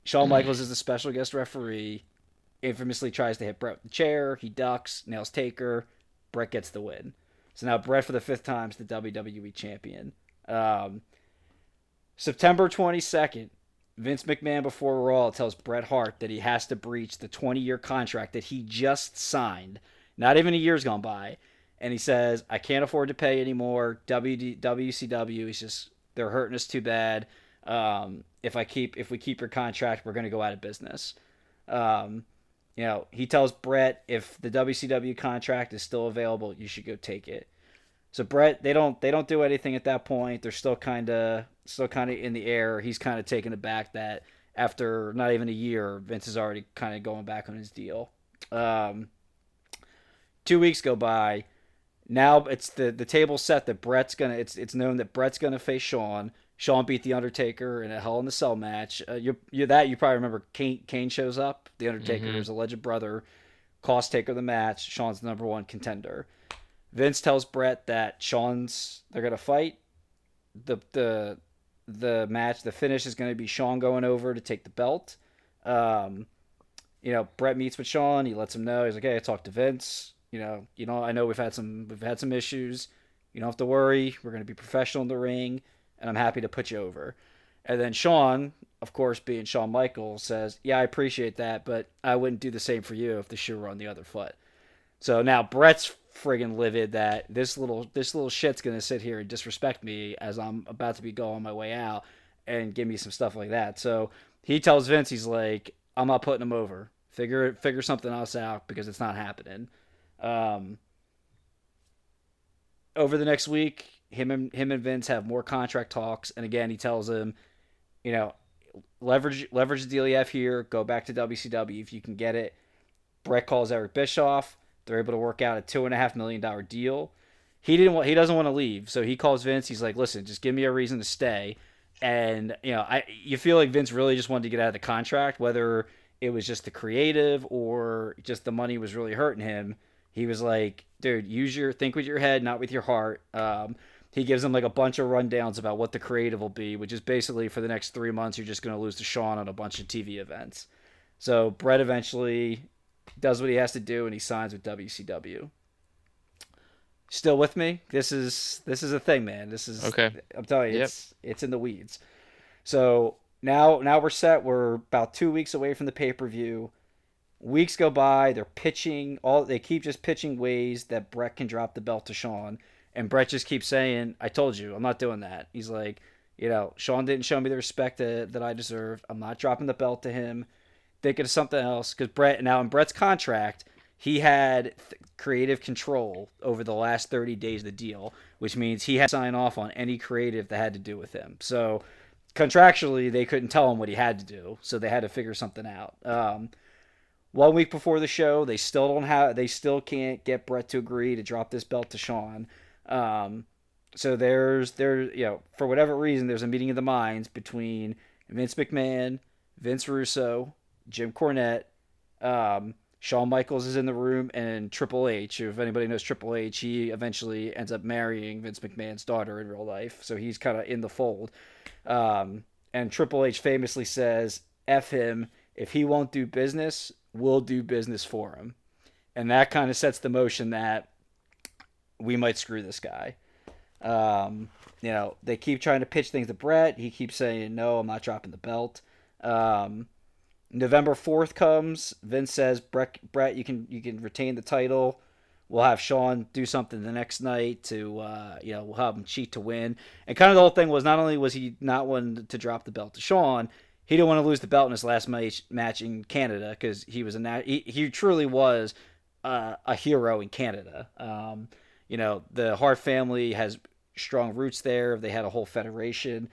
Shawn Michaels is the special guest referee. Infamously tries to hit Bret with the chair. He ducks, nails Taker. Bret gets the win. So now Bret, for the fifth time, is the WWE champion. Um, September 22nd, Vince McMahon before Raw tells Bret Hart that he has to breach the 20 year contract that he just signed. Not even a year's gone by. And he says, I can't afford to pay anymore. WD, WCW is just, they're hurting us too bad. Um, if I keep if we keep your contract, we're going to go out of business. Um, you know, he tells Bret if the WCW contract is still available, you should go take it. So Bret, they don't they don't do anything at that point. They're still kind of still kind of in the air. He's kind of taken aback that after not even a year, Vince is already kind of going back on his deal. Um, two weeks go by. Now it's the the table set that Bret's gonna. It's it's known that Bret's gonna face Shawn. Shawn beat the Undertaker in a Hell in a Cell match. Uh, you you that you probably remember. Kane, Kane shows up. The Undertaker mm-hmm. is alleged brother. Cost Taker of the match. Shawn's the number one contender. Vince tells Bret that Shawn's they're gonna fight. The the the match the finish is gonna be Shawn going over to take the belt. Um, you know, Bret meets with Shawn. He lets him know he's like, "Hey, I talked to Vince. You know, you know, I know we've had some we've had some issues. You don't have to worry. We're going to be professional in the ring, and I'm happy to put you over." And then Shawn, of course, being Shawn Michaels, says, "Yeah, I appreciate that, but I wouldn't do the same for you if the shoe were on the other foot." So now Bret's friggin' livid that this little this little shit's gonna sit here and disrespect me as I'm about to be going my way out and give me some stuff like that. So he tells Vince, he's like, I'm not putting him over. Figure figure something else out because it's not happening. Um, over the next week, him and him and Vince have more contract talks, and again, he tells him, you know, leverage leverage the deal you have here. Go back to WCW if you can get it. Bret calls Eric Bischoff. They're able to work out a two and a half million dollar deal. He didn't want. He doesn't want to leave, so he calls Vince. He's like, "Listen, just give me a reason to stay." And you know, I you feel like Vince really just wanted to get out of the contract, whether it was just the creative or just the money was really hurting him. He was like, "Dude, use your think with your head, not with your heart." Um, he gives him like a bunch of rundowns about what the creative will be, which is basically for the next three months you're just going to lose to Shawn on a bunch of TV events. So Bret eventually does what he has to do, and he signs with WCW. Still with me? This is this is a thing, man. This is okay. I'm telling you, yep. it's it's in the weeds. So now now we're set. We're about two weeks away from the pay per view. Weeks go by. They're pitching all. They keep just pitching ways that Bret can drop the belt to Shawn, and Bret just keeps saying, "I told you, I'm not doing that." He's like, you know, Shawn didn't show me the respect that, that I deserve. I'm not dropping the belt to him thinking of something else because Bret, now in Bret's contract he had th- creative control over the last 30 days of the deal, which means he had to sign off on any creative that had to do with him. So contractually, they couldn't tell him what he had to do, so they had to figure something out. Um, one week before the show, they still don't have, they still can't get Bret to agree to drop this belt to Shawn. Um, so there's there, you know, for whatever reason, there's a meeting of the minds between Vince McMahon, Vince Russo, Jim Cornette, um, Shawn Michaels is in the room, and Triple H. If anybody knows Triple H, he eventually ends up marrying Vince McMahon's daughter in real life, so he's kind of in the fold. Um, and Triple H famously says, "F him. If he won't do business, we'll do business for him." And that kind of sets the motion that we might screw this guy. Um, you know, they keep trying to pitch things to Bret. He keeps saying, "No, I'm not dropping the belt." Um, November fourth comes. Vince says, Brett, Bret, you can you can retain the title. We'll have Shawn do something the next night to, uh, you know, we'll have him cheat to win. And kind of the whole thing was not only was he not one to drop the belt to Shawn, he didn't want to lose the belt in his last match, match in Canada because he was a he, he truly was uh, a hero in Canada. Um, you know, the Hart family has strong roots there. They had a whole federation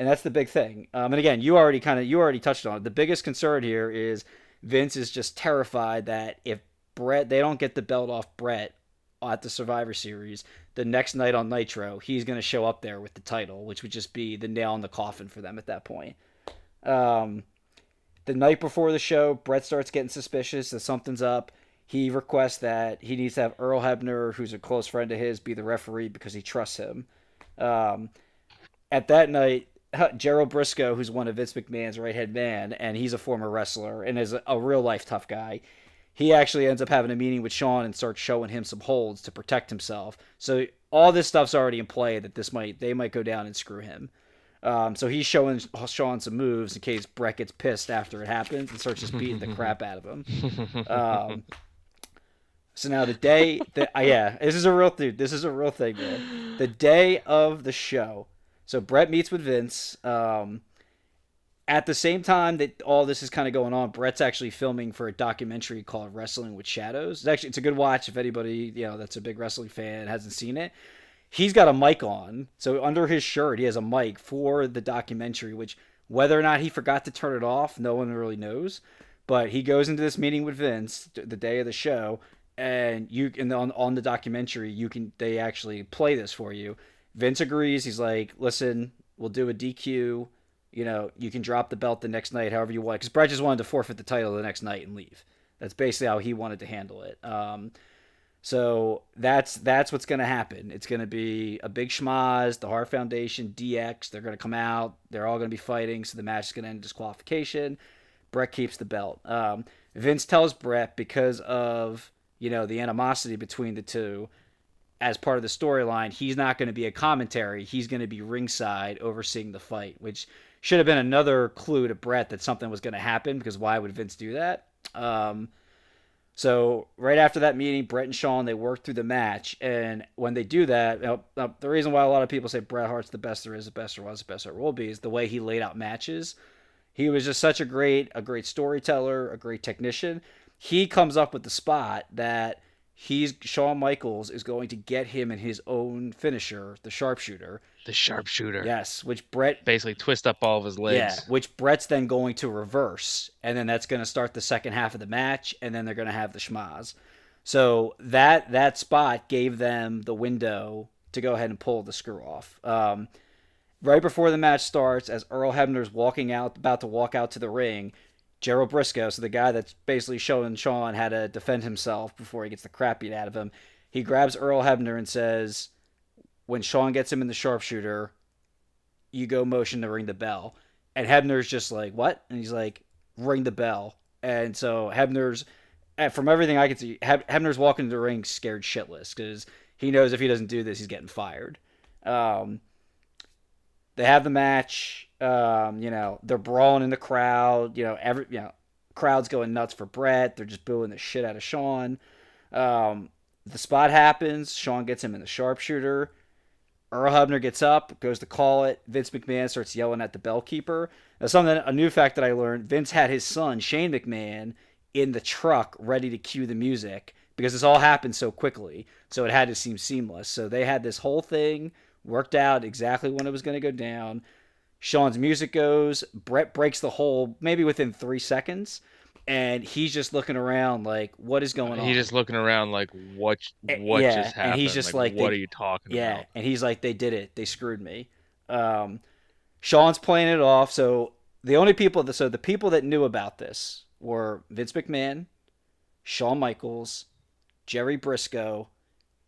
and that's the big thing. Um, and again, you already kind of you already touched on it. The biggest concern here is Vince is just terrified that if Bret they don't get the belt off Bret at the Survivor Series, the next night on Nitro, he's going to show up there with the title, which would just be the nail in the coffin for them at that point. Um, the night before the show, Bret starts getting suspicious that something's up. He requests that he needs to have Earl Hebner, who's a close friend of his, be the referee because he trusts him. Um, at that night, Gerald Brisco, who's one of Vince McMahon's right hand man, and he's a former wrestler and is a, a real life tough guy. He actually ends up having a meeting with Shawn and starts showing him some holds to protect himself. So all this stuff's already in play that this might they might go down and screw him. Um, so he's showing Shawn some moves in case Bret gets pissed after it happens and starts just beating the crap out of him. Um, so now the day that uh, yeah, this is a real dude. This is a real thing, man. The day of the show, so Bret meets with Vince. Um, at the same time that all this is kind of going on, Bret's actually filming for a documentary called Wrestling with Shadows. It's actually it's a good watch if anybody you know that's a big wrestling fan hasn't seen it. He's got a mic on, so under his shirt he has a mic for the documentary. Which whether or not he forgot to turn it off, no one really knows. But he goes into this meeting with Vince the day of the show, and you and on on the documentary you can they actually play this for you Vince agrees. He's like, listen, we'll do a DQ. You know, you can drop the belt the next night, however you want. Because Bret just wanted to forfeit the title the next night and leave. That's basically how he wanted to handle it. Um, so that's that's what's going to happen. It's going to be a big schmaz. The Hart Foundation, DX, they're going to come out. They're all going to be fighting. So the match is going to end in disqualification. Bret keeps the belt. Um, Vince tells Bret because of you know the animosity between the two, as part of the storyline, he's not going to be a commentary. He's going to be ringside overseeing the fight, which should have been another clue to Bret that something was going to happen because why would Vince do that? Um, so right after that meeting, Bret and Shawn they work through the match, and when they do that, you know, the reason why a lot of people say Bret Hart's the best there is, the best there was, the best there will be is the way he laid out matches. He was just such a great, a great storyteller, a great technician. He comes up with the spot that he's Shawn Michaels is going to get him in his own finisher, the sharpshooter. The sharpshooter. Yes, which Bret basically twist up all of his legs. Yeah, which Bret's then going to reverse, and then that's going to start the second half of the match, and then they're going to have the schmaz. So that that spot gave them the window to go ahead and pull the screw off. Um, right before the match starts, as Earl Hebner's walking out, about to walk out to the ring, Gerald Brisco, so the guy that's basically showing Shawn how to defend himself before he gets the crap beat out of him, he grabs Earl Hebner and says, when Shawn gets him in the sharpshooter, you go motion to ring the bell. And Hebner's just like, what? And he's like, ring the bell. And so Hebner's, from everything I can see, Hebner's walking to the ring scared shitless because he knows if he doesn't do this, he's getting fired. Um, they have the match. Um, you know, they're brawling in the crowd. You know, every you know, crowd's going nuts for Bret. They're just booing the shit out of Shawn. Um, the spot happens. Shawn gets him in the sharpshooter. Earl Hebner gets up, goes to call it. Vince McMahon starts yelling at the bellkeeper. Now, something a new fact that I learned: Vince had his son Shane McMahon in the truck ready to cue the music because this all happened so quickly, so it had to seem seamless. So they had this whole thing worked out exactly when it was going to go down. Shawn's music goes. Bret breaks the hole maybe within three seconds, and he's just looking around like, "What is going he's on?" He's just looking around like, "What? What yeah, just happened?" And he's just like, like "What they, are you talking yeah, about?" Yeah, and he's like, "They did it. They screwed me." Um, Shawn's playing it off. So the only people that so the people that knew about this were Vince McMahon, Shawn Michaels, Jerry Brisco,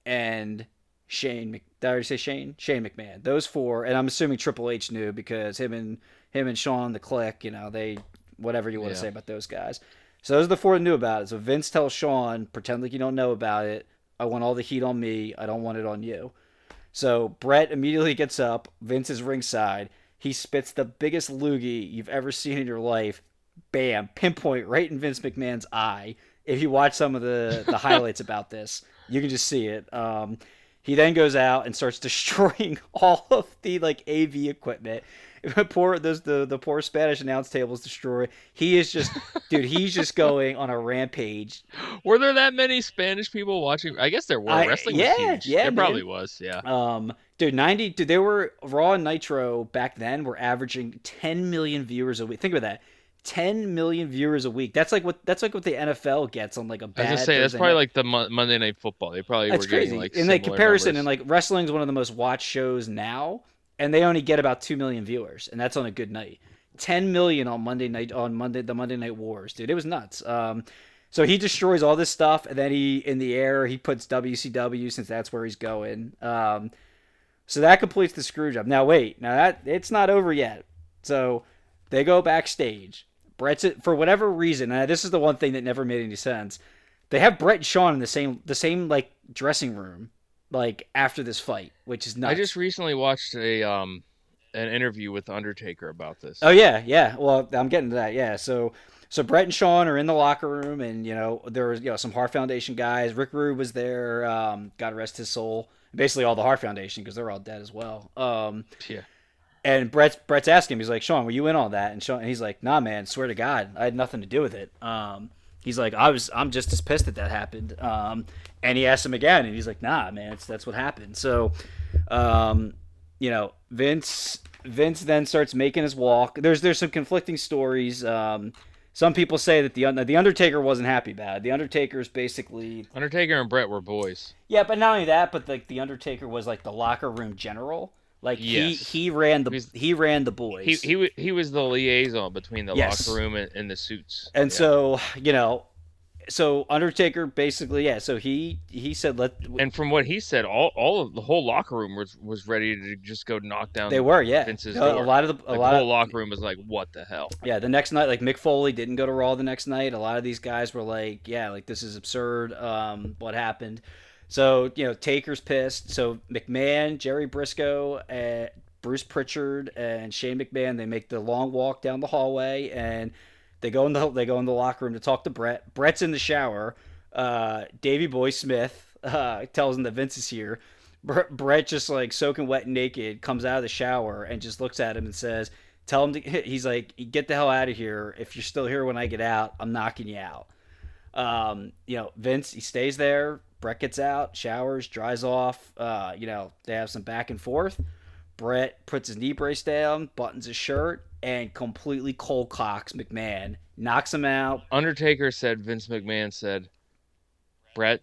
and Shane. Mc, did I already say Shane? Shane McMahon. Those four, and I'm assuming Triple H knew because him and him and Shawn the Kliq, you know, they whatever you want yeah. to say about those guys. So those are the four that knew about it. So Vince tells Shawn, pretend like you don't know about it. I want all the heat on me. I don't want it on you. So Bret immediately gets up. Vince is ringside. He spits the biggest loogie you've ever seen in your life. Bam, pinpoint right in Vince McMahon's eye. If you watch some of the the highlights about this, you can just see it. Um, he then goes out and starts destroying all of the like AV equipment. poor those the the poor Spanish announce tables destroyed. He is just dude. He's just going on a rampage. Were there that many Spanish people watching? I guess there were. I, Wrestling yeah, was huge. Yeah, it probably was. Yeah. Um, dude, ninety. Dude, they were Raw and Nitro back then were averaging ten million viewers a week. Think about that. 10 million viewers a week. That's like what that's like what the NFL gets on like a bad. I was say that's probably night. like the Mo- Monday Night Football. They probably that's were crazy. getting like in like comparison, numbers. and like wrestling is one of the most watched shows now, and they only get about two million viewers, and that's on a good night. 10 million on Monday night on Monday the Monday Night Wars, dude. It was nuts. Um, so he destroys all this stuff, and then he in the air he puts WCW since that's where he's going. Um, so that completes the screw job. Now wait, now that it's not over yet. So they go backstage Bret's for whatever reason, and this is the one thing that never made any sense. They have Bret and Shawn in the same the same like dressing room, like after this fight, which is nuts. I just recently watched a um an interview with Undertaker about this. Oh yeah, yeah. Well, I'm getting to that. Yeah, so so Bret and Shawn are in the locker room, and you know there was you know some Hart Foundation guys. Rick Rude was there. Um, God rest his soul. Basically all the Hart Foundation because they're all dead as well. Um, yeah. And Bret's Bret's asking him, he's like, Shawn, were you in all that? And Shawn, and he's like, Nah, man, swear to God, I had nothing to do with it. Um, he's like, I was, I'm just as pissed that that happened. Um, and he asked him again, and he's like, Nah, man, it's, that's what happened. So, um, you know, Vince, Vince then starts making his walk. There's, there's some conflicting stories. Um, some people say that the the Undertaker wasn't happy about it. The Undertaker's basically Undertaker and Bret were boys. Yeah, but not only that, but like the Undertaker was like the locker room general. Like yes. he he ran the he ran the boys. He he he was the liaison between the yes. locker room and, and, the suits. And yeah. so you know, so Undertaker basically, yeah. So he he said let. And from what he said, all all of the whole locker room was was ready to just go knock down. They were, yeah. Vince's a, door. a lot of the a Like, lot the of whole locker room was like, "What the hell?" Yeah, the next night, like Mick Foley didn't go to Raw the next night. A lot of these guys were like, "Yeah, like this is absurd. Um, what happened?" So you know, Taker's pissed. So McMahon, Jerry Brisco, uh, Bruce Prichard, and Shane McMahon they make the long walk down the hallway, and they go in the they go in the locker room to talk to Bret. Bret's in the shower. Uh, Davey Boy Smith uh, tells him that Vince is here. Bre- Bret just like soaking wet and naked comes out of the shower and just looks at him and says, "Tell him to." He's like, "Get the hell out of here! If you're still here when I get out, I'm knocking you out." Um, you know, Vince he stays there. Bret gets out, showers, dries off. Uh, you know, they have some back and forth. Bret puts his knee brace down, buttons his shirt, and completely cold cocks McMahon, knocks him out. Undertaker said Vince McMahon said, "Bret,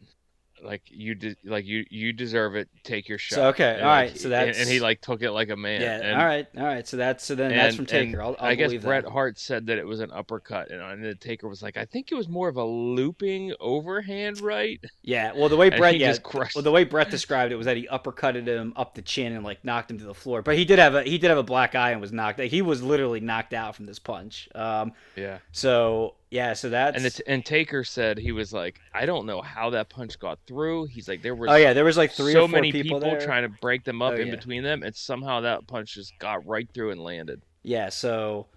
like you de- like you you deserve it. Take your shot." So, okay, And, all like, right, so and- that's- and, he like took it like a man. Yeah, and, all right, all right. So that's so then that's from Taker. I'll, I'll I guess Bret that. Hart said that it was an uppercut, and, and the Taker was like, "I think it was more of a looping overhand right." Yeah, well, the way bret yeah, just crushed well, the way bret described it was that he uppercutted him up the chin and like knocked him to the floor. But he did have a he did have a black eye and was knocked. He was literally knocked out from this punch. Um, Yeah. so yeah, so that's And the, and Taker said he was like, I don't know how that punch got through. He's like, there was oh yeah, there was like three so or four many people, there. trying to break them up Oh, in yeah. between them, and somehow that punch just got right through and landed. Yeah, so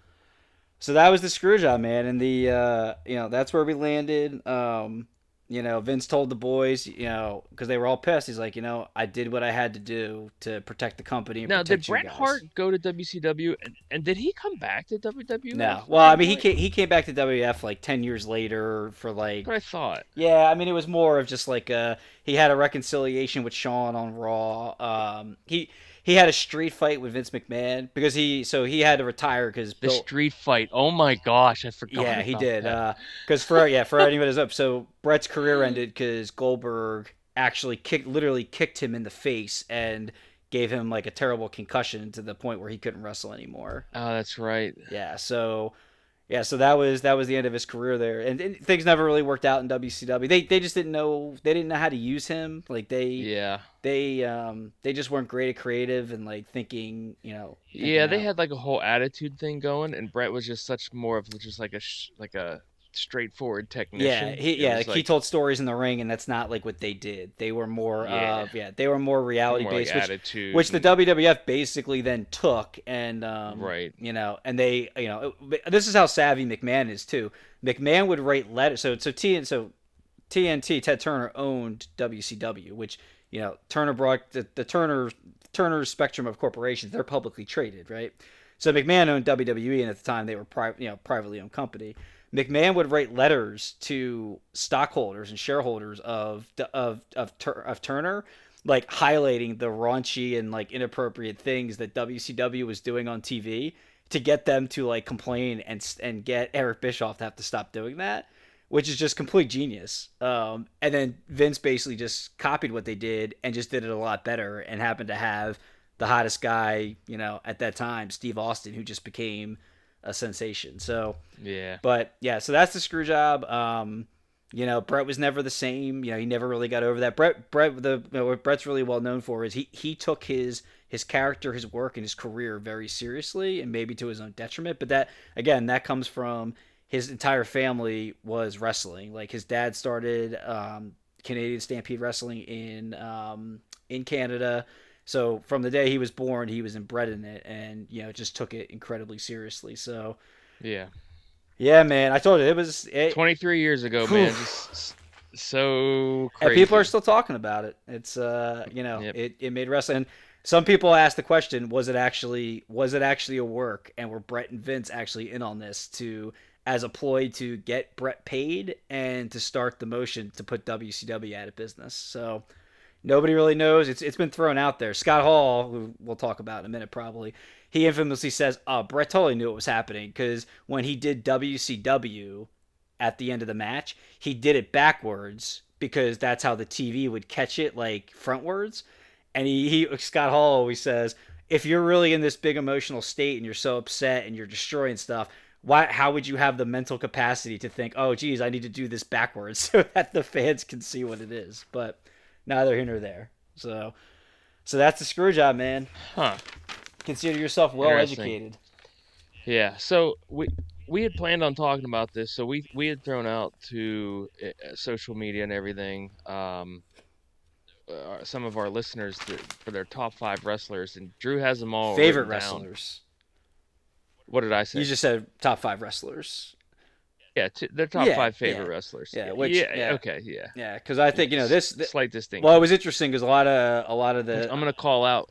so that was the screw job, man, and the uh, you know that's where we landed. Um, you know, Vince told the boys, you know, because they were all pissed. He's like, you know, I did what I had to do to protect the company. And Now, did Bret. Hart go to WCW, and, and did he come back to WWE? No, well, I mean, he came, he came back to WF like ten years later for like I thought. Yeah, I mean, it was more of just like uh he had a reconciliation with Shawn on Raw. Um, he he had a street fight with Vince McMahon because he so he had to retire because The Bill. street fight. Oh my gosh, I forgot. Yeah, he did. Because uh, for yeah, for anyone who's up, so Bret's career ended because Goldberg actually kicked, literally kicked him in the face and gave him like a terrible concussion to the point where he couldn't wrestle anymore. oh, that's right. Yeah, so yeah, so that was that was the end of his career there, and, and things never really worked out in WCW. They they just didn't know they didn't know how to use him. Like they Yeah, they um they just weren't great at creative and like thinking you know. thinking yeah. They out. had like a whole attitude thing going, and Bret was just such more of just like a sh- like a straightforward technician. Yeah, he, yeah, was like, he told stories in the ring, and that's not like what they did. They were more, Yeah. uh, yeah, they were more reality more like based, which, attitude, which the WWF basically then took, and um, Right. you know, and they, you know, it- this is how savvy McMahon is too. McMahon would write letters. So, so T, so TNT, Ted Turner owned WCW, which you know Turner brought the, the Turner Turner spectrum of corporations. They're publicly traded, right? So McMahon owned WWE, and at the time they were private, you know privately owned company. McMahon would write letters to stockholders and shareholders of of of, of Turner, like highlighting the raunchy and like inappropriate things that WCW was doing on TV to get them to like complain and and get Eric Bischoff to have to stop doing that, which is just complete genius. Um, and then Vince basically just copied what they did and just did it a lot better and happened to have the hottest guy, you know, at that time, Steve Austin, who just became a sensation. So, Yeah. but yeah, so that's the screw job. Um, you know, Bret was never the same. You know, he never really got over that. Bret, Bret, the you know, what Bret's really well known for is he he took his his character, his work, and his career very seriously, and maybe to his own detriment. But that again, that comes from his entire family was wrestling. Like his dad started um, Canadian Stampede Wrestling in um, in Canada. So from the day he was born, he was inbred in it, and you know just took it incredibly seriously. So Yeah. yeah, man, I told you it was. It, 23 years ago, man. Just so and people are still talking about it. It's uh, you know, Yep. it, it made wrestling. Some people asked the question: Was it actually was it actually a work? And were Bret and Vince actually in on this to as a ploy to get Bret paid and to start the motion to put WCW out of business? So nobody really knows. It's it's been thrown out there. Scott Hall, who we'll talk about in a minute, probably he infamously says, "Oh, Bret totally knew what was happening because when he did WCW." at the end of the match, he did it backwards because that's how the TV would catch it, like frontwards. And he, he Scott Hall always says, if you're really in this big emotional state and you're so upset and you're destroying stuff, why how would you have the mental capacity to think, oh geez, I need to do this backwards so that the fans can see what it is? But neither here nor there. So so that's the screw job, man. Huh. Consider yourself well educated. Yeah. So we we had planned on talking about this, so we we had thrown out to uh, social media and everything. Um, uh, some of our listeners that, for their top five wrestlers, and Drew has them all. Favorite written down. wrestlers. What did I say? You just said top five wrestlers. Yeah, t- their top Yeah, five favorite yeah. wrestlers. Yeah, which- yeah, yeah. okay, yeah. Yeah, because I think you know this. th- slight distinction. well, it was interesting because a lot of a lot of the I'm gonna call out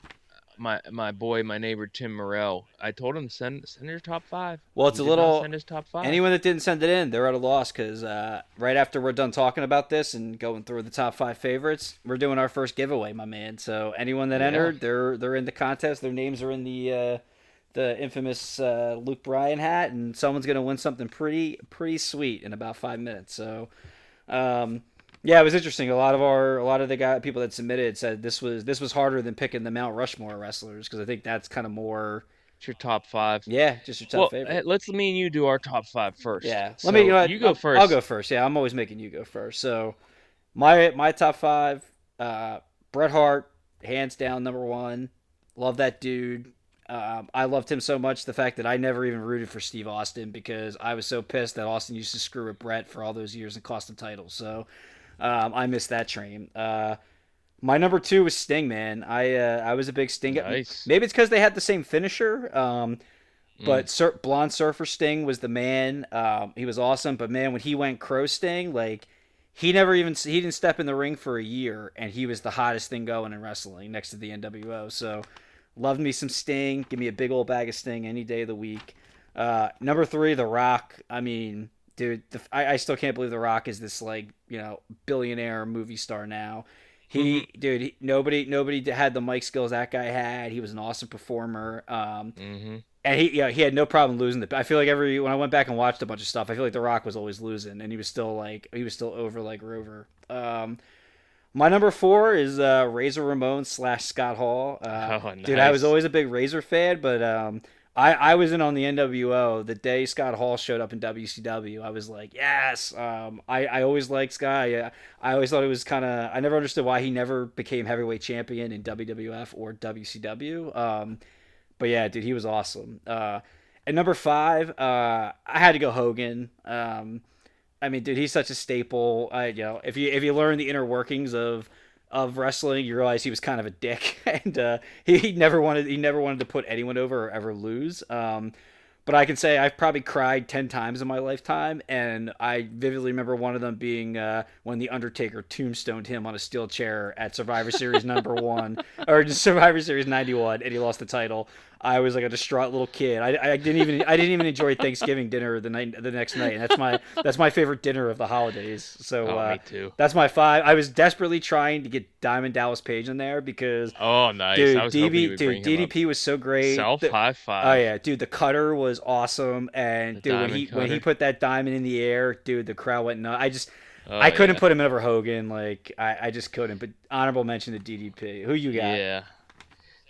my my boy, my neighbor Tim Morrell. I told him send send your top five. well, it's He a little send his top five. Anyone that didn't send it in, they're at a loss because uh, right after we're done talking about this and going through the top five favorites, we're doing our first giveaway, my man. So anyone that Yeah. entered, they're they're in the contest. Their names are in the uh, the infamous uh, Luke Bryan hat, and someone's gonna win something pretty pretty sweet in about five minutes. So. Um, yeah, it was interesting. A lot of our, a lot of the guy people that submitted said this was this was harder than picking the Mount Rushmore wrestlers because I think that's kind of more, It's your top five. yeah, just your top well, favorite. let's me and you do our top five first. Yeah. So Let me. You, know you go I'll, 1st I'll go first. Yeah, I'm always making you go first. So, my my top five: uh, Bret Hart, hands down number one. Love that dude. Um, I loved him so much. The fact that I never even rooted for Steve Austin because I was so pissed that Austin used to screw with Bret for all those years and cost him titles. So, um, I missed that train. Uh, my number two was Sting. Man, I uh, I was a big Sting. Nice. Maybe it's because they had the same finisher. Um, Mm. but Sur- Blonde Surfer Sting was the man. Um, he was awesome. But man, when he went Crow Sting, like he never even he didn't step in the ring for a year, and he was the hottest thing going in wrestling next to the NWO. So loved me some Sting. Give me a big old bag of Sting any day of the week. Uh, number three, The Rock. I mean, dude, the, I, I still can't believe The Rock is this like you know billionaire movie star now. He, dude, he, nobody, nobody had the mic skills that guy had. He was an awesome performer. Um, Mm-hmm. and he yeah he had no problem losing the I feel like every when I went back and watched a bunch of stuff I feel like The Rock was always losing and he was still like he was still over like Rover. Um, my number four is uh, Razor Ramon slash Scott Hall. Uh, Oh, Dude, I was always a big Razor fan, but um, I I was in on the NWO the day Scott Hall showed up in WCW. I was like, yes. Um, I I always liked Scott. I, I always thought it was kind of I never understood why he never became heavyweight champion in WWF or WCW. Um, but yeah, dude, he was awesome. Uh, at number five, uh, I had to go Hogan. Um, I mean, dude, he's such a staple. I, you know, if you if you learn the inner workings of of wrestling, you realize he was kind of a dick, and uh, he, he never wanted he never wanted to put anyone over or ever lose. Um, but I can say I've probably cried ten times in my lifetime, and I vividly remember one of them being uh, when the Undertaker tombstoned him on a steel chair at Survivor Series number one or Survivor Series ninety one, and he lost the title. I was like a distraught little kid. I, I didn't even I didn't even enjoy Thanksgiving dinner the night the next night, and that's my that's my favorite dinner of the holidays. So Oh, uh, me too. that's my five. I was desperately trying to get Diamond Dallas Page in there because Oh, nice. dude, I was hoping you DB, dude. DDP was so great. Self The- high five. Oh yeah, dude, the cutter was awesome, and The dude, when he diamond when he put that diamond in the air, dude, the crowd went nuts. I just Oh, I couldn't yeah. put him over Hogan, like I, I just couldn't. But honorable mention to DDP. Who you got? Yeah.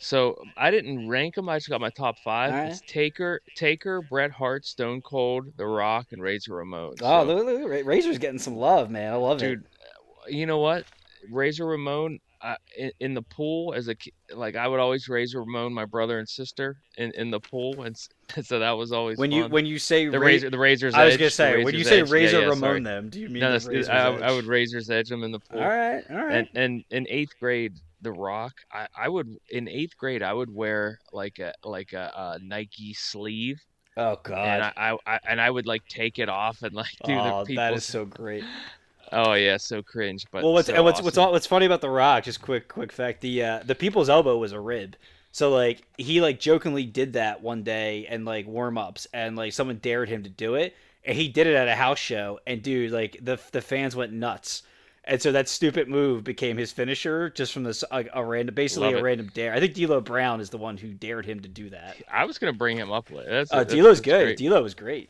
So um, I didn't rank them. I just got my top five. Alright. It's Taker, Taker, Bret Hart, Stone Cold, The Rock, and Razor Ramon. Oh, So, look, look, Razor's getting some love, man. I love it. dude, uh, you know what? Razor Ramon I, in, in the pool as a like I would always Razor Ramon my brother and sister in, in the pool, and so that was always. When you when you say the Ra- razor the Razor's I was Edge, gonna say when you say Edge. Razor yeah, Ramon sorry. them, do you mean No, the I, I would Razor's Edge him in the pool. All right, all right. and and in eighth grade the rock i i would in eighth grade i would wear like a like a, a nike sleeve oh and God. I, I, I and i would like take it off and like do oh, the people that is so great. oh yeah so cringe but well, what's so and what's what's awesome. all, what's funny about the Rock? Just quick quick fact: the uh, the people's elbow was a rib. So like he like jokingly did that one day and like warm ups and like someone dared him to do it and he did it at a house show and dude like the the fans went nuts. And so that stupid move became his finisher just from this like, a random basically Love a it. random dare. I think D'Lo Brown is the one who dared him to do that. i was gonna bring him up later that's, Uh, that's- D'Lo's that's good. great. D'Lo was great.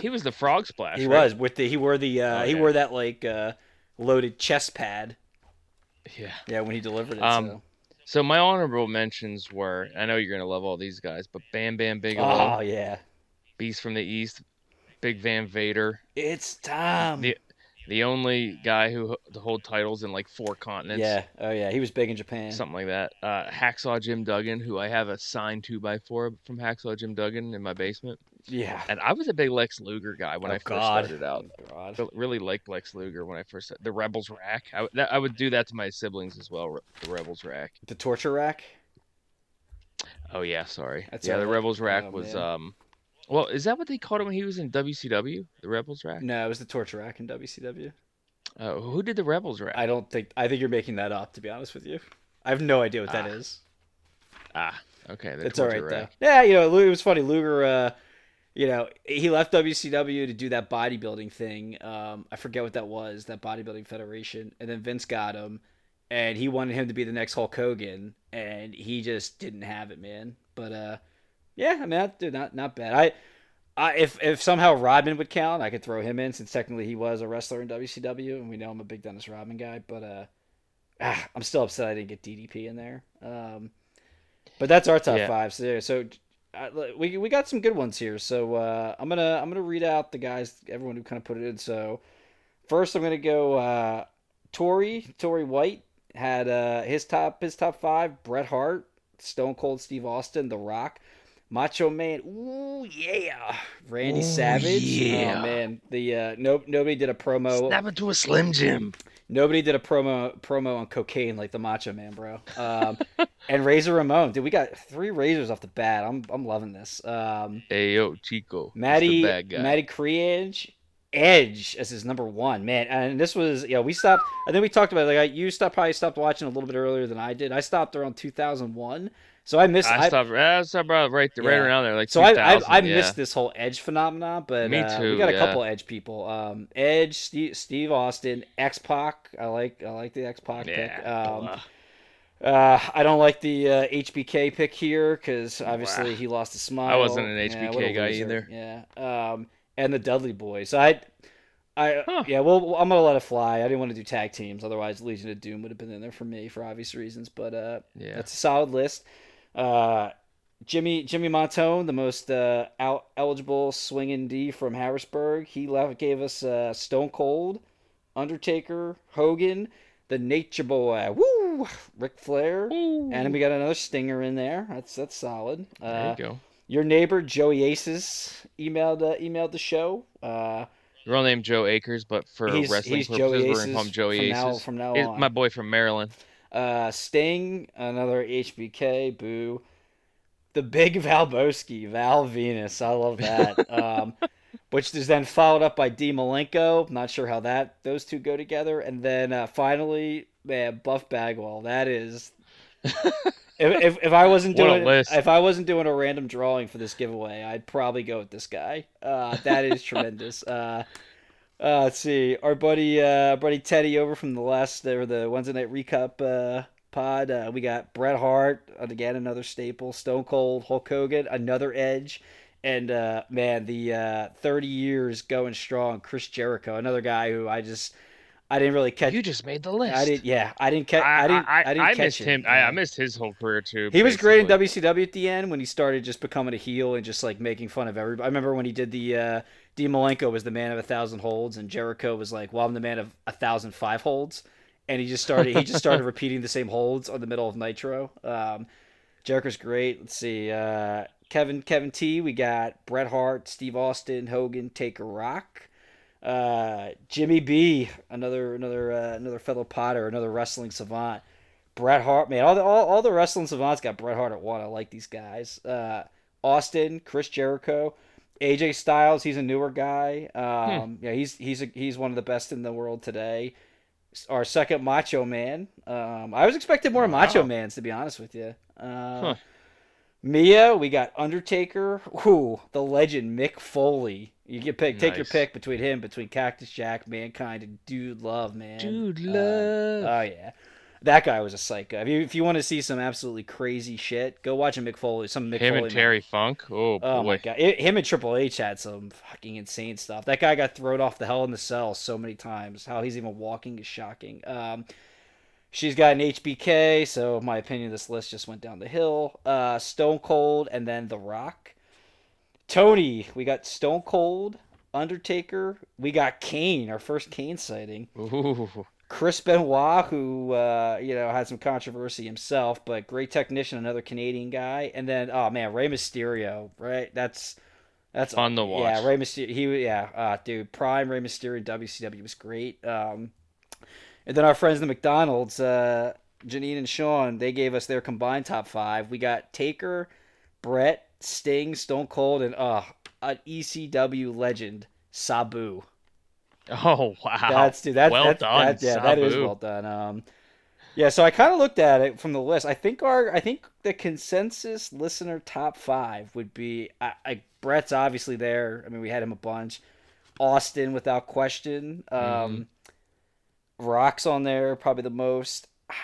he was the frog splash He right? was with the he wore the uh, Oh, he yeah. wore that like uh, loaded chest pad. yeah Yeah, when he delivered it. Um, so. so my honorable mentions were i know you're gonna love all these guys but bam bam bigelow Oh yeah. Beast from the East, Big Van Vader. It's time. The the only guy who to hold titles in like four continents. Yeah. Oh yeah. He was big in Japan. Something like that. Uh, Hacksaw Jim Duggan, who I have a signed two by four from Hacksaw Jim Duggan in my basement. Yeah. And I was a big Lex Luger guy when Oh, I first God. started out. Oh, God. Re- Really liked Lex Luger when I first the Rebels rack. I, would- that, I would do that to my siblings as well. The Rebels rack. The torture rack. Oh yeah, sorry. That's yeah, the. Rebels rack Oh, was um. Well, is that what they called it when he was in WCW? The Rebels rack. No, it was the torture rack in WCW. Uh, who did the Rebels rack? I don't think. I think you're making that up. To be honest with you, I have no idea what that Ah, is. Ah, okay. The It's all right torture though. Yeah, you know, it was funny. Luger, uh, you know, he left WCW to do that bodybuilding thing. Um, I forget what that was, that bodybuilding federation, and then Vince got him, and he wanted him to be the next Hulk Hogan, and he just didn't have it, man. But uh, yeah, I mean, that, dude, not not bad. I. I, if if somehow Rodman would count, I could throw him in since technically he was a wrestler in WCW, and we know I'm a big Dennis Rodman guy. But uh, ah, I'm still upset I didn't get DDP in there. Um, but that's our top Yeah. five. So so uh, we we got some good ones here. So uh, I'm gonna I'm gonna read out the guys, everyone who kind of put it in. So first, I'm gonna go uh, Tory Tory White had uh, his top his top five: Bret Hart, Stone Cold Steve Austin, The Rock. Macho Man, ooh yeah, Randy Ooh, Savage. yeah. Oh man, the uh, no nobody did a promo. Snap into a Slim Jim. Nobody did a promo promo on cocaine like the Macho Man, bro. Um, and Razor Ramon, dude, we got three razors off the bat. I'm I'm loving this. Um, Hey yo, Chico. That's Matty the bad guy. Matty Creage, Edge as his number one man. And this was you know we stopped. I think we talked about it, like I, you stopped probably stopped watching a little bit earlier than I did. I stopped around 2001, so I missed. I I, stopped. I stopped right, right, Yeah. around there, like so I I, I yeah. missed this whole Edge phenomenon, but Me uh, we got a yeah. couple Edge people. Um, Edge, Steve, Steve Austin, X Pac. I like I like the X Pac pick. Yeah. Um, uh, I don't like the uh, HBK pick here because obviously Wow. he lost a smile. I wasn't an HBK guy loser. either. Yeah. Um, and the Dudley Boys. I, I Huh. yeah. Well, I'm gonna let it fly. I didn't want to do tag teams. Otherwise, Legion of Doom would have been in there for me for obvious reasons. But uh, yeah. that's a solid list. Uh, Jimmy Jimmy Montone, the most uh, out, eligible swinging D from Harrisburg. He left gave us uh, Stone Cold, Undertaker, Hogan, the Nature Boy, woo, Ric Flair, and then we got another stinger in there. That's that's solid. there Uh, you go. your neighbor Joey Aces emailed uh, emailed the show. Uh, Real name Joe Akers, but for wrestling purposes, Joey we're gonna call him Joey from now Aces. from now on, He's my boy from Maryland. Uh, Sting, another HBK, boo. The big Valbowski, Val Venis. I love that. um, which is then followed up by Dean Malenko. Not sure how that those two go together. And then uh, finally, man, Buff Bagwell. That is. if, if, if I wasn't doing if I wasn't doing a random drawing for this giveaway, I'd probably go with this guy. Uh, that is tremendous. Uh, uh, let's see, our buddy, uh, buddy Teddy over from the last or the Wednesday night recap uh, pod. Uh, we got Bret Hart again, another staple. Stone Cold, Hulk Hogan, another Edge, and uh, man, the uh, thirty years going strong. Chris Jericho, another guy who I just I didn't really catch. You just made the list. I didn't. Yeah, I didn't catch. I, I, didn't. I, didn't catch missed it, him. I, I missed his whole career too. He was great in. WCW at the end when he started just becoming a heel and just like making fun of everybody. I remember when he did the uh, Dean Malenko was the man of a thousand holds and Jericho was like, "Well, I'm the man of a thousand five holds," and he just started he just started repeating the same holds on the middle of Nitro. Um, Jericho's great. Let's see, uh, Kevin Kevin T. We got Bret Hart, Steve Austin, Hogan, Taker Rock. Uh, Jimmy B, another another uh, another fellow Potter, another wrestling savant. Bret Hart, man, all the all, all the wrestling savants got Bret Hart at one. I like these guys. Uh, Austin, Chris Jericho, AJ Styles. He's a newer guy. Um, Yeah, he's he's a, he's one of the best in the world today. Our second Macho Man. Um, I was expecting more Macho Mans to be honest with you. Uh, Huh. Mia, we got Undertaker. Ooh, the legend Mick Foley. You get pick, take your pick between him, between Cactus Jack, Mankind, and Dude Love, man. Dude Uh, love. oh yeah, that guy was a psycho. If you if you want to see some absolutely crazy shit, go watch a Mick Foley. Some Mick him Foley and Terry Funk. Oh boy. Oh my god, it, him and Triple H had some fucking insane stuff. That guy got thrown off the Hell in the Cell so many times. How he's even walking is shocking. Um, she's got an HBK, so in my opinion, this list just went down the hill. Uh, Stone Cold, and then The Rock. Tony, we got Stone Cold, Undertaker, we got Kane, our first Kane sighting. Ooh. Chris Benoit, who uh, you know had some controversy himself, but great technician, another Canadian guy, and then oh man, Rey Mysterio, right? That's that's Fun to watch. Yeah, Rey Mysterio. He yeah, uh, dude, prime Rey Mysterio in WCW was great. Um, and then our friends the McDonald's, uh, Janine and Sean, they gave us their combined top five. We got Taker, Bret, Sting, Stone Cold, and uh, an ECW legend, Sabu. Oh wow. That's dude. That's well that's, done. That, yeah, that is well done. Um, yeah. So I kind of looked at it from the list. I think our I think the consensus listener top five would be I, I Bret's obviously there. I mean, we had him a bunch. Austin, without question. Um, Mhm. Rock's on there, probably the most.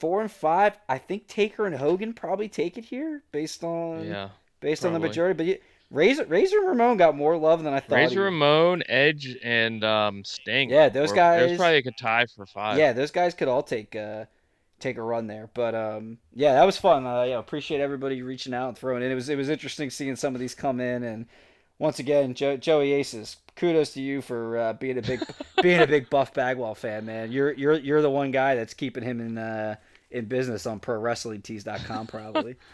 Four and five, I think Taker and Hogan probably take it here based on Yeah. based on the majority. But you, Razor Razor Ramon got more love than I thought. Razor. Ramon, Edge, and um, Sting. Yeah, those were- guys- There's probably like a tie for five. Yeah, those guys could all take uh take a run there. But um yeah, that was fun. Uh, yeah, appreciate everybody reaching out and throwing in. It was it was interesting seeing some of these come in and once again, Joe, Joey Aces, kudos to you for uh, being a big being a big Buff Bagwell fan, man. You're you're you're the one guy that's keeping him in uh in business on ProWrestlingTees.com probably.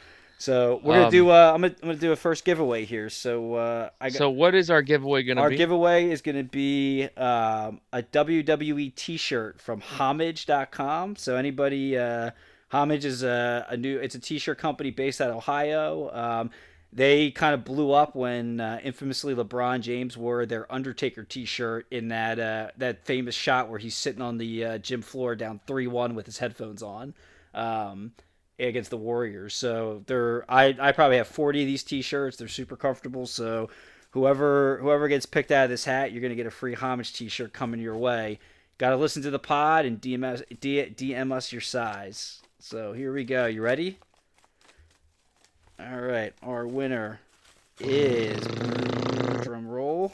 So we're gonna Um, do uh, I'm gonna I'm gonna do a first giveaway here. So uh, I got So what is our giveaway gonna our be? Our giveaway is going to be um, a WWE T-shirt from Homage.com. So anybody, uh, Homage is a, a new, it's a T-shirt company based out of Ohio. Um, they kind of blew up when uh, infamously LeBron James wore their Undertaker T-shirt in that uh, that famous shot where he's sitting on the uh, gym floor down three one with his headphones on. Um, against the Warriors. So they're I, I probably have 40 of these t-shirts. They're super comfortable. So whoever whoever gets picked out of this hat, you're going to get a free homage t-shirt coming your way. Got to listen to the pod and DM us, D- DM us your size. So here we go. You ready? All right. Our winner is drum roll.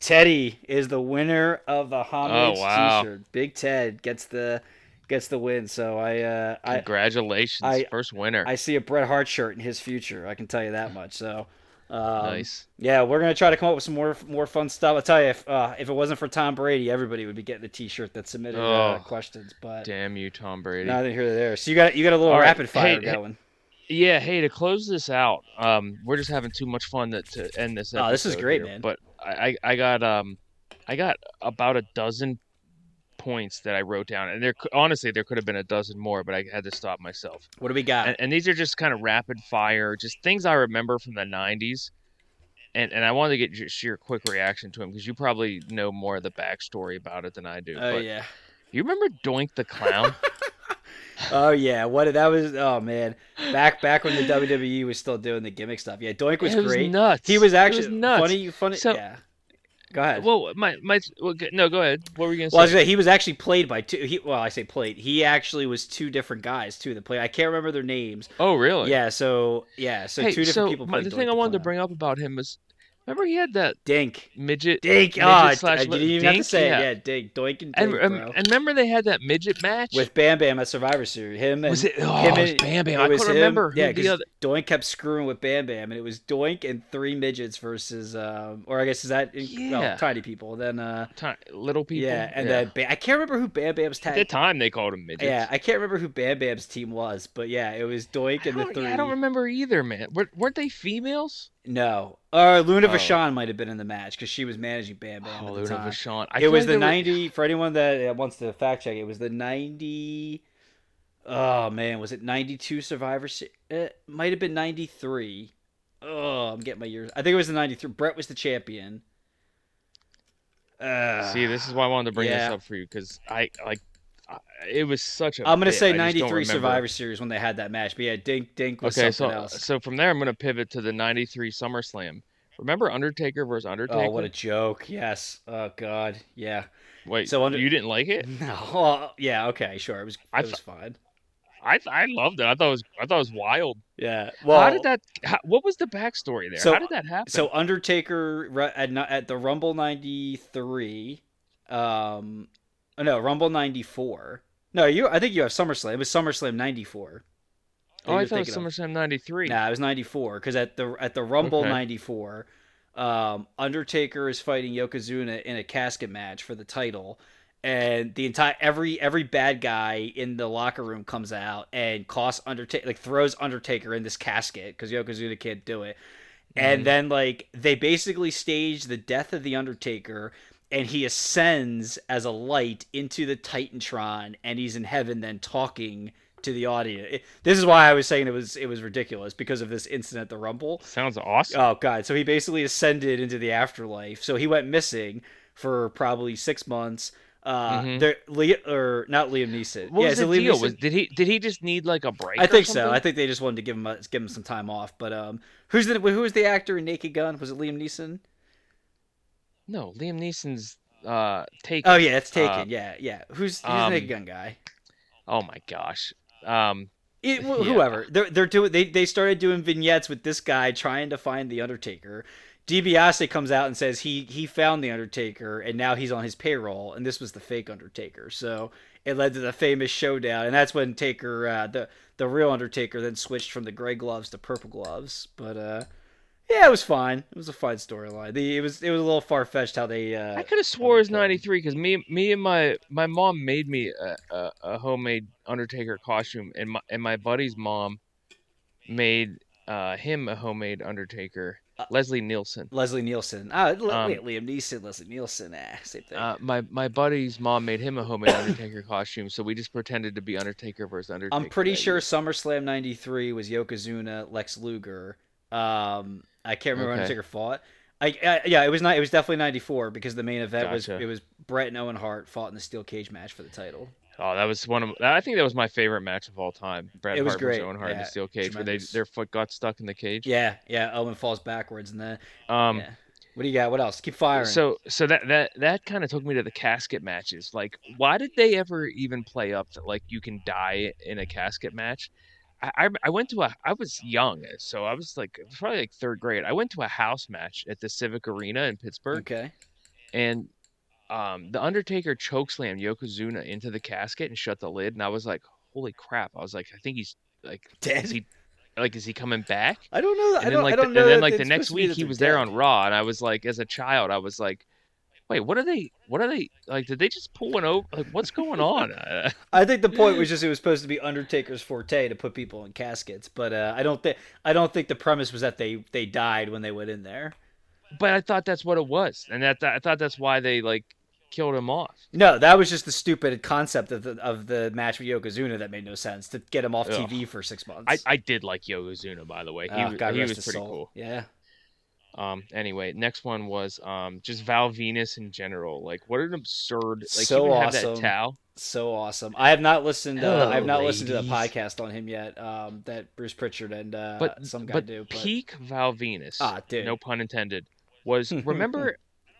Teddy is the winner of the homage Oh, wow. t-shirt. Big Ted gets the gets the win. So I uh I Congratulations, I- first winner. I see a Bret Hart shirt in his future. I can tell you that much. So um, nice. Yeah, we're gonna try to come up with some more more fun stuff. I'll tell you, if uh, if it wasn't for Tom Brady, everybody would be getting a T-shirt that submitted uh, Oh, questions. But Damn you, Tom Brady. neither here nor there. So you got you got a little All right, rapid fire hey, hey, going. Yeah, hey, to close this out, um, we're just having too much fun to, to end this. Oh, this is great, here, man. But I, I, I got um, I got about a dozen points that I wrote down, and there honestly there could have been a dozen more, but I had to stop myself. What do we got? And, and these are just kind of rapid fire, just things I remember from the '90s, and and I wanted to get just your quick reaction to them because you probably know more of the backstory about it than I do. oh but yeah. you remember Doink the Clown? Oh yeah. What that was? Oh man. Back back when the WWE was still doing the gimmick stuff. Yeah, Doink was was great. nuts. He was actually nuts. funny. Funny. So- yeah. Go ahead. Well, my my well, no, go ahead. What were you gonna say? Well, I was gonna say, he was actually played by two. He, well, I say played. He actually was two different guys too. That played. I can't remember their names. oh, really? Yeah. So yeah. So hey, two different so people. my- Played the thing I wanted to bring up about him was, remember he had that Dink. midget, Dink. midget Ah, slash I- didn't even have to say yeah. it. Yeah, Dink. Doink and And, Dink, um, bro. and remember they had that midget match With Bam Bam at Survivor Series. Him and was it? Oh, him it was Bam Bam. I couldn't him- remember Yeah, the 'cause other. Doink kept screwing with Bam Bam, and it was Doink and three midgets versus, um, or I guess is that well, Yeah. tiny people. Then, uh, Ti- little people. yeah, and then Ba- I can't remember who Bam Bam's at the time they called him midgets. Yeah, I can't remember who Bam Bam's team was, but yeah, it was Doink and the three. yeah, I don't remember either, man. Were, weren't they females? No, or Luna Oh. Vachon might have been in the match because she was managing Bam Bam oh, at the Luna time. Vachon. I it was the there were- ninety. For anyone that uh, wants to fact check, it was the ninety. Oh man, was it ninety two Survivor? It might have been ninety three. Oh, I'm getting my years. I think it was the ninety three. Bret was the champion. Uh, See, this is why I wanted to bring yeah. this up for you because I like. It was such a. I'm gonna bit, say I just don't ninety three. Survivor Series when they had that match. But yeah, Dink Dink was Okay, so something else. so from there I'm gonna pivot to the '93 SummerSlam. Remember Undertaker versus Undertaker? Oh, what a joke! Yes. Oh God. Yeah. Wait, so Under- you didn't like it? No. Well, yeah. Okay. Sure. It was. I It was fine. I I loved it. I thought it was I thought it was wild. Yeah. Well, how did that? How, what was the backstory there? So- how did that happen? So Undertaker at at the Rumble '93, um, oh, no Rumble '94. No, you. I think you have SummerSlam. It was SummerSlam '94. Oh, I thought it was. SummerSlam '93. Nah, it was '94 because at the at the Rumble Okay. '94, um, Undertaker is fighting Yokozuna in a casket match for the title, and the entire every every bad guy in the locker room comes out and costs Undertaker like throws Undertaker in this casket because Yokozuna can't do it, and Mhm. then like they basically stage the death of the Undertaker. And he ascends as a light into the Titantron, and he's in heaven then talking to the audience. It- this is why I was saying it was it was ridiculous because of this incident at the Rumble. Sounds awesome. Oh god, so he basically ascended into the afterlife. So he went missing for probably six months. Uh, Mhm. there, or not Liam Neeson. what yeah, was the Liam deal? Neeson- Was did he did he just need like a break? I think so. I think they just wanted to give him a, give him some time off. But um, who's the who was the actor in Naked Gun? Was it Liam Neeson? No. Liam Neeson's uh Taken. Oh yeah, it's Taken. Uh, yeah, yeah. Who's, who's um, the Gun guy? Oh my gosh. Um. It, wh- Yeah. Whoever they're they're doing they they started doing vignettes with this guy trying to find the Undertaker. DiBiase comes out and says he he found the Undertaker and now he's on his payroll and this was the fake Undertaker. So it led to the famous showdown and that's when Taker uh, the the real Undertaker then switched from the gray gloves to purple gloves. But uh, yeah, it was fine. It was a fine storyline. The it was it was a little far fetched how they. Uh, I could have swore it was '93 because me, me and my my mom made me a, a, a homemade Undertaker costume, and my and my buddy's mom made uh, him a homemade Undertaker. Uh, Leslie Nielsen. Leslie Nielsen. Ah, Um, wait, Liam Neeson, Leslie Nielsen. Ah, same thing. Uh, my my buddy's mom made him a homemade Undertaker costume, so we just pretended to be Undertaker versus Undertaker. I'm pretty sure year. SummerSlam '93 was Yokozuna, Lex Luger. Um, I can't remember when Okay. Undertaker fought. I, I yeah, it was not. It was definitely '94 because the main event was Gotcha. it was Bret and Owen Hart fought in the steel cage match for the title. Oh, that was one of. I think that was my favorite match of all time. Bret It was Hart versus great, Owen Hart in the steel cage, where they their foot got stuck in the cage. Yeah, yeah. Owen falls backwards and then Um. yeah. What do you got? What else? Keep firing. So so that that that kind of took me to the casket matches. Like, why did they ever even play up that like you can die in a casket match? I I, I went to a I was young, so I was like probably like third grade. I went to a house match at the Civic Arena in Pittsburgh, okay. and um, the Undertaker chokeslammed Yokozuna into the casket and shut the lid, and I was like, holy crap! I was like, I think he's like Dead? Is he like is he coming back? I don't know. I and don't. then like I the, and then like the next supposed to be week he was there on Raw, and I was like, as a child, I was like, wait, what are they? What are they like? Did they just pull one over? Like, what's going on? Uh, I think the point was just it was supposed to be Undertaker's forte to put people in caskets, but uh, I don't think I don't think the premise was that they they died when they went in there. but I thought that's what it was, and that, I thought that's why they like killed him off. No, that was just the stupid concept of the of the match with Yokozuna that made no sense to get him off Ugh. TV for six months. I, I did like Yokozuna, by the way. He, Oh, was God he was pretty soul. cool. Yeah. Um. Anyway, next one was um just Val Venis in general. Like, what an absurd like So he even have awesome. that towel. So awesome! I have not listened. Uh, Hello, I have not listened to the podcast on him yet. Um, that Bruce Prichard and uh, but some guy but do. But peak Val Venis. ah, dude, no pun intended, was remember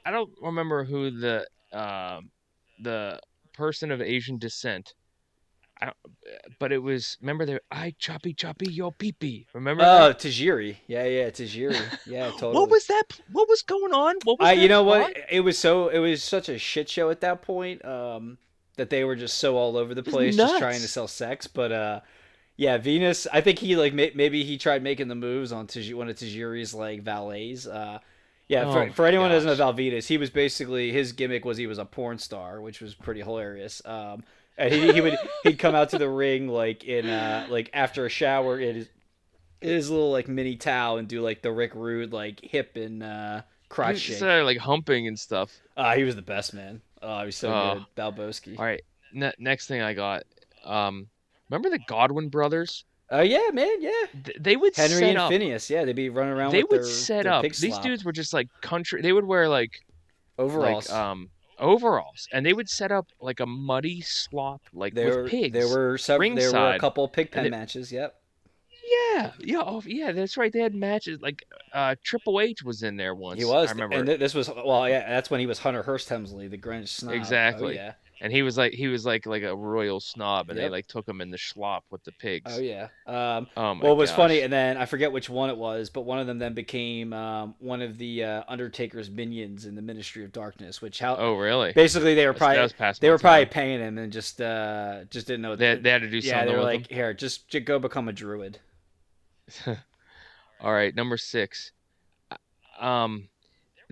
I don't remember who the um the person of Asian descent I don't, but it was remember the I choppy choppy yo pee pee. Remember oh, that? Tajiri. Yeah, yeah, Tajiri. Yeah, totally. What was that? What was going on? What was you know plot? what? It was so it was such a shit show at that point. Um, that they were just so all over the place, just trying to sell sex. But uh, yeah, Venis. I think he like may, maybe he tried making the moves on Taj- one of Tajiri's like valets. Uh, yeah, Oh for, for anyone who doesn't know gosh. Venis, he was basically his gimmick was he was a porn star, which was pretty hilarious. Um, and he, he would he'd come out to the ring like in uh like after a shower in his, in his little like mini towel and do like the Rick Rude like hip and uh crotch shake. like humping and stuff. Ah, he was the best man. Oh, he was so Oh. good. Balboski. All right, ne- next thing I got. Um, remember the Godwinn brothers? Oh yeah, man, yeah. Th- They would Henry set and up. Phineas, yeah, they'd be running around. They with would their, set their up. These dudes were just like country. They would wear like overalls. like um overalls, and they would set up like a muddy slop like there, with pigs. there were several. There were a couple pig pen matches. Yep. Yeah, yeah, oh, yeah. That's right. They had matches like uh Triple H was in there once. He was. I remember. And this was well, yeah. That's when he was Hunter Hearst Helmsley, the Greenwich Snob. Oh, Exactly. yeah. And he was like he was like like a royal snob, and they like took him in the schlop with the pigs. Oh yeah. Um, Oh my well, it was gosh. funny, and then I forget which one it was, but one of them then became um, one of the uh, Undertaker's minions in the Ministry of Darkness. Which how Oh really? basically they were That's- probably that was past they were probably paying him and just uh, just didn't know. They, they had to do yeah, something. they were like, here, just, just go become a druid. All right, number six. Uh, Um,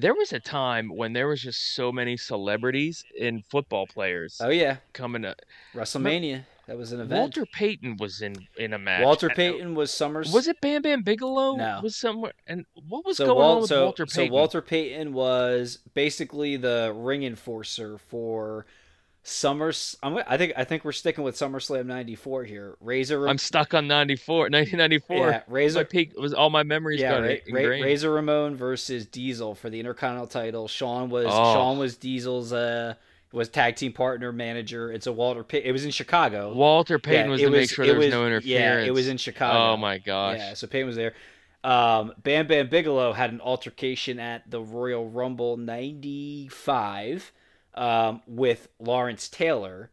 there was a time when there was just so many celebrities and football players Oh yeah, coming. To, WrestleMania. That was an event. Walter Payton was in in a match. Walter Payton was Summers. Was it Bam Bam Bigelow? No. Was somewhere and what was so going Wal- on with so, Walter Payton? so Walter Payton was basically the ring enforcer for Summers. I'm, I think I think we're sticking with SummerSlam '94 here. Razor. I'm stuck on 94, 1994. yeah, Razor. My peak was all my memories Yeah, got Ra- Ra- Razor Ramon versus Diesel for the Intercontinental title. Shawn was Oh. Shawn was Diesel's uh was tag team partner manager. It's a Walter Payton. It was in Chicago. Walter Payton Yeah, was to make sure there was, no interference. Yeah, it was in Chicago. Oh my gosh. Yeah, so Payton was there. Um, Bam Bam Bigelow had an altercation at the Royal Rumble '95 um, with Lawrence Taylor,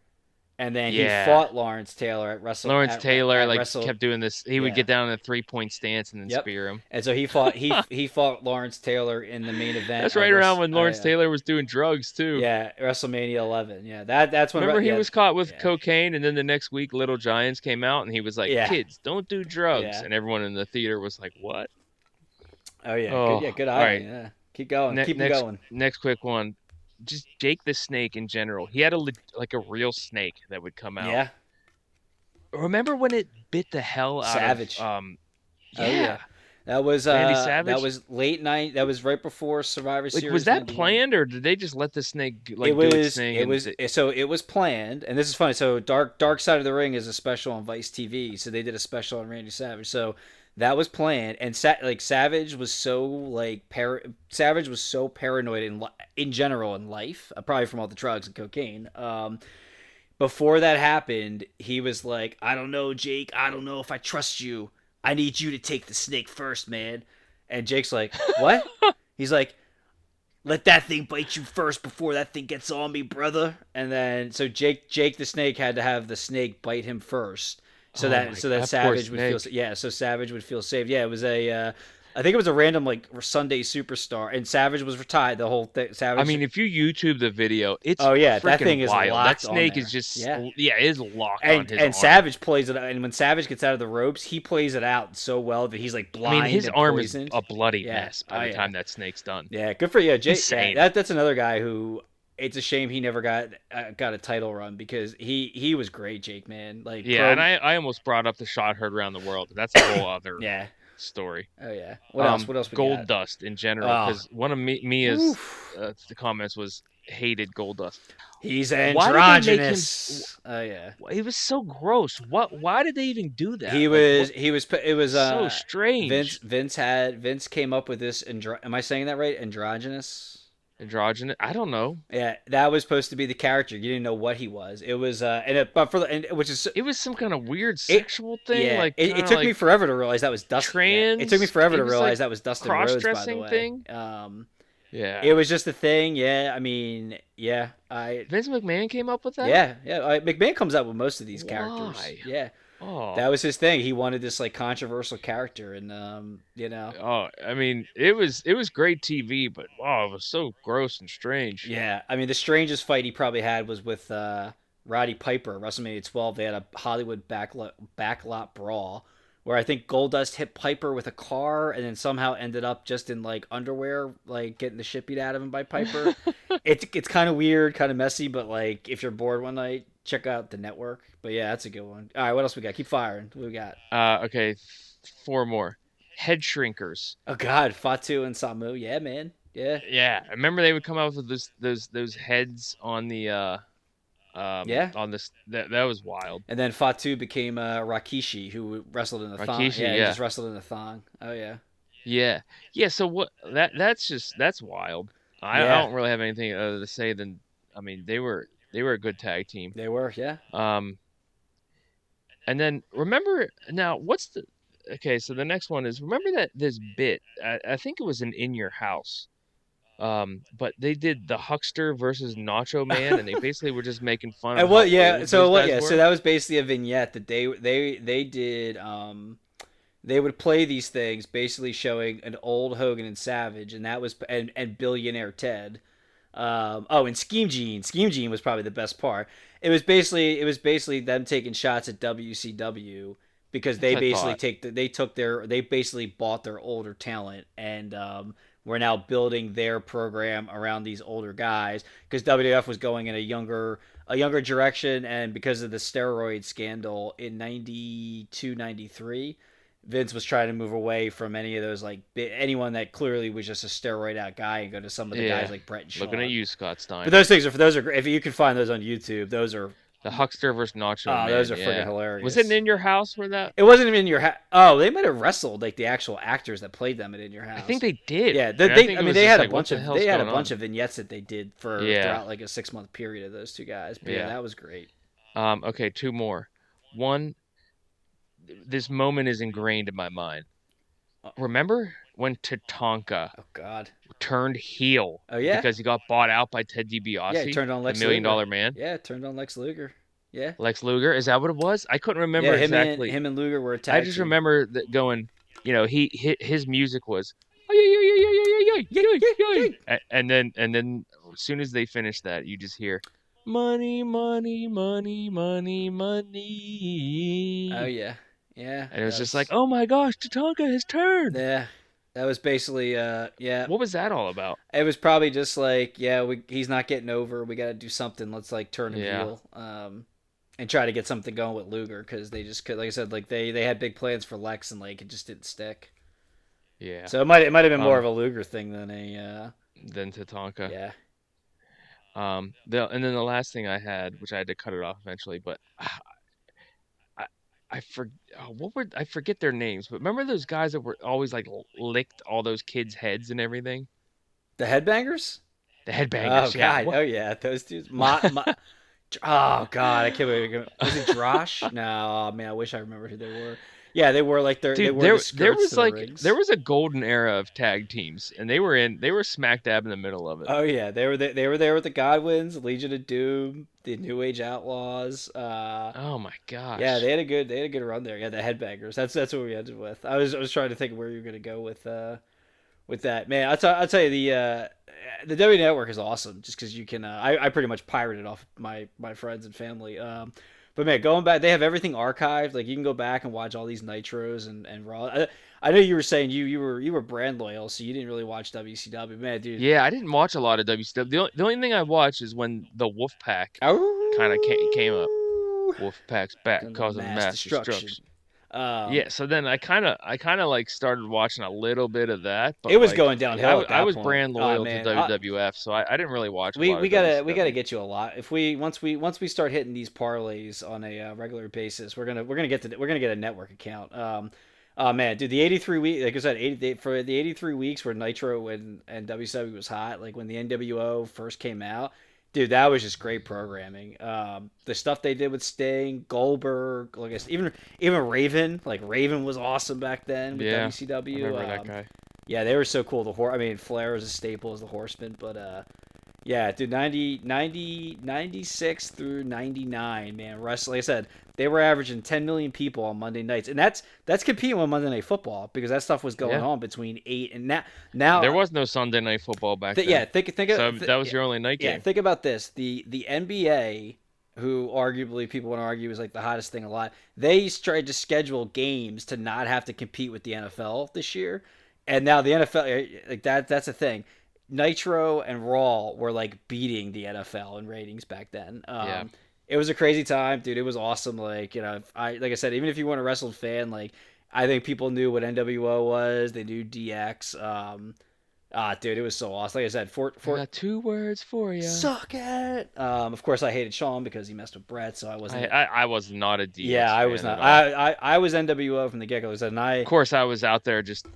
and then Yeah. he fought Lawrence Taylor at Wrestle. Lawrence at- Taylor at like Wrestle- kept doing this. He would get down in a three point stance and then Yep. spear him. and so he fought he he fought Lawrence Taylor in the main event. That's right around when oh, Lawrence yeah. Taylor was doing drugs too. Yeah, WrestleMania 11. Yeah, that that's when. Remember he yeah, was caught with yeah. cocaine, and then the next week Little Giants came out, and he was like, Yeah. "Kids, don't do drugs," Yeah. and everyone in the theater was like, "What?" Oh yeah, Oh, good, yeah, good eye. right. Yeah, keep going, Ne- keep next- going. Next quick one, just Jake the Snake in general. He had a like a real snake that would come out. Yeah, Remember when it bit the hell out Savage. of um? Oh, Yeah. yeah. that was uh, Randy that was late night. That was right before Survivor Like, Series. was that planned, or did they just let the snake like it do its was. thing? It was. th- So it was planned, and this is funny. So Dark Dark Side of the Ring is a special on Vice TV. So they did a special on Randy Savage. So that was planned, and Sa- like Savage was so like par- Savage was so paranoid in li- in general in life, uh, probably from all the drugs and cocaine. Um, before that happened, he was like, "I don't know, Jake. I don't know if I trust you. I need you to take the snake first, man." And Jake's like, "What?" He's like, "Let that thing bite you first before that thing gets on me, brother." And then so Jake Jake the snake had to have the snake bite him first. So Oh that so that poor Savage would feel snake. yeah, so Savage would feel safe. Yeah, it was a uh, I think it was a random like Sunday superstar and Savage was retired the whole thing. Savage I mean, if you YouTube the video, it's Oh, yeah, that thing is wild. That locked on snake is just Yeah. yeah, it is locked and and. Savage plays it, and when Savage gets out of the ropes, he plays it out so well that he's like I blind. mean, his arm poisoned. is a bloody Yeah. mess by Oh, the yeah. time that snake's done. Yeah, good for you, Insane. that that's another guy who it's a shame he never got uh, got a title run because he he was great, Jake man. Like Yeah, pro- and I, I almost brought up the shot heard around the world. That's a whole other yeah. story. Oh yeah. What Um, else? What else? We Gold got? Dust in general, Oh. because one of me, Mia's uh, the comments was hated Goldust. He's Why did they make him- androgynous. Oh yeah. He was so gross. What? Why did they even do that? He was. what- He was. It was. so Uh, strange. Vince. Vince had. Vince came up with this. Andro- Am I saying that right? Androgynous. Androgynous. I don't know. Yeah, that was supposed to be the character. You didn't know what he was. It was. Uh, and it, but for the and which is. It was some kind of weird sexual thing. yeah, like it, it took me forever to realize that was Dustin. yeah, it took me forever to realize like that was Dustin Rhodes. By the way, thing? um, Yeah. it was just a thing. Yeah, I mean, yeah, I. Vince McMahon came up with that. Yeah, yeah. I, McMahon comes up with most of these characters. Why? Yeah, Oh. that was his thing. He wanted this like controversial character, and um, you know, Oh, I mean, it was it was great TV, but oh, it was so gross and strange. yeah. I mean, the strangest fight he probably had was with uh, Roddy Piper WrestleMania 12. They had a Hollywood backlot backlot brawl where I think Goldust hit Piper with a car, and then somehow ended up just in like underwear, like getting the shit beat out of him by Piper. it's it's kind of weird, kind of messy, but like if you're bored one night, check out the network. But yeah, that's a good one. All right, what else we got? Keep firing. What we got? Uh, okay, four more. Head shrinkers. Oh God, Fatu and Samu. Yeah, man. Yeah. Yeah, I remember they would come out with those those those heads on the uh, um, Yeah. on this that that was wild. And then Fatu became uh, Rakishi, who wrestled in a thong. Rikishi, yeah, he yeah. just wrestled in a thong. Oh yeah. Yeah, yeah. So what? That that's just that's wild. I, Yeah. I don't really have anything other to say than I mean they were they were a good tag team. They were. Yeah. Um, and then remember now what's the okay? So the next one is remember that this bit. I, I think it was an in your house. Um, but they did the Huckster versus Nacho Man, and they basically were just making fun of. And what? Yeah. So what? Yeah. were. So that was basically a vignette that they they they did. Um, they would play these things, basically showing an old Hogan and Savage, and that was and and billionaire Ted. Um, oh, and Scheme Gene. Scheme Gene was probably the best part. It was basically it was basically them taking shots at WCW because they That's what I basically thought. take the, they took their they basically bought their older talent and um, we're now building their program around these older guys because WWF was going in a younger a younger direction and because of the steroid scandal in 92 93 Vince was trying to move away from any of those like anyone that clearly was just a steroid out guy and go to some of the Yeah. guys like Bret and Shawn. Looking at you, Scott Stein. But those things are for those are great. If you can find those on YouTube, those are the Huckster versus Nacho oh, Man. those are yeah. freaking hilarious. Was it in your house where that? It wasn't even in your house. Oh, they might have wrestled like the actual actors that played them at in your house. I think they did. Yeah, And they, I I, mean, they had a like, what bunch the of they had a bunch on? of vignettes that they did for Yeah. throughout like a six month period of those two guys. But yeah, Yeah. that was great. Um, okay, two more. One, this moment is ingrained in my mind. Uh, remember when Tatanka oh, God. turned heel? Oh yeah, because he got bought out by Ted DiBiase. Yeah, turned on Lex Million Luger. Dollar Man. Yeah, turned on Lex Luger. Yeah, Lex Luger is that what it was? I couldn't remember yeah, him exactly. And, him and Luger were attacking. I just remember that going. You know, he his music was and then and then as soon as they finish that you just hear money money money money money oh yeah yeah. And it was that just like, oh my gosh, Tatanka has turned. Yeah. That was basically uh yeah. What was that all about? It was probably just like, yeah, we, he's not getting over. We got to do something. Let's like turn him Yeah. heel, um, and try to get something going with Luger because they just could, like I said, like they they had big plans for Lex and like it just didn't stick. Yeah. So it might it might have been more Um, of a Luger thing than a uh, Then Tatanka. yeah. Um. The and then the last thing I had, which I had to cut it off eventually, but I for oh, what were I forget their names, but remember those guys that were always like licked all those kids' heads and everything. The headbangers. The headbangers. oh yeah. god. What- Oh yeah. Those dudes. Ma, ma, oh god. I can't believe. Was it Drosh? no. Oh, man. I wish I remember who they were. Yeah, they were like their. they Dude, wore there, the there was like rings. there was a golden era of tag teams, and they were in they were smack dab in the middle of it. Oh yeah, they were there, they were there with the Godwinns, Legion of Doom, the New Age Outlaws. Uh, oh my gosh! yeah, they had a good they had a good run there. Yeah, the Headbangers. That's that's what we ended with. I was I was trying to think of where you were gonna go with uh with that. Man, I'll tell I'll tell you the uh the W Network is awesome just because you can. Uh, I I pretty much pirated off my my friends and family. Um, but man, going back, they have everything archived. Like you can go back and watch all these nitros and and raw. I, I know you were saying you you were you were brand loyal, so you didn't really watch WCW. Man, dude. yeah, I didn't watch a lot of WCW. The only, the only thing I watched is when the Wolfpack kind of came up. Wolfpack's back causing mass mass, destruction. destruction. Um, yeah, so then I kind of I kind of like started watching a little bit of that, but it was like, going downhill. at I was point. brand Oh, loyal man. to WWF, so I, I didn't really watch. we we gotta we gotta get you a lot. If we once we once we start hitting these parlays on a uh, regular basis, we're gonna we're gonna get the, we're gonna get a network account. Um, oh man, dude, the eighty three week like I said, eighty for the eighty three weeks where Nitro and and WCW was hot, like when the NWO first came out. Dude, that was just great programming. Um, the stuff they did with Sting, Goldberg, like I said, even even Raven, like Raven was awesome back then with Yeah, WCW. I remember that Um, guy. Yeah, they were so cool. The horse, I mean, Flair was a staple as the Horseman, but uh, yeah, dude, 90, 90, 96 through ninety nine, man. Wrestling. Like I said, they were averaging ten million people on Monday nights, and that's that's competing with Monday Night Football because that stuff was going Yeah. on between eight and now. Now There was no Sunday night football back th- then. yeah, think think so th- that was your only night yeah, game. think about this. The the NBA, who arguably people want to argue is like the hottest thing alive, they tried to schedule games to not have to compete with the NFL this year. And now the NFL eh, like that that's a thing. Nitro and Raw were like beating the NFL in ratings back then. Um, Yeah. It was a crazy time, dude. It was awesome. Like, you know, I like I said, even if you weren't a wrestling fan, like I think people knew what NWO was. They knew DX. Um, ah, dude, it was so awesome. Like I said, Fort I got two words for you. Suck it. Um, of course, I hated Shawn because he messed with Bret, so I I, wasn't. I, I was not a DX yeah, I was not. I, I I was NWO from the get go. And I of course, I was out there just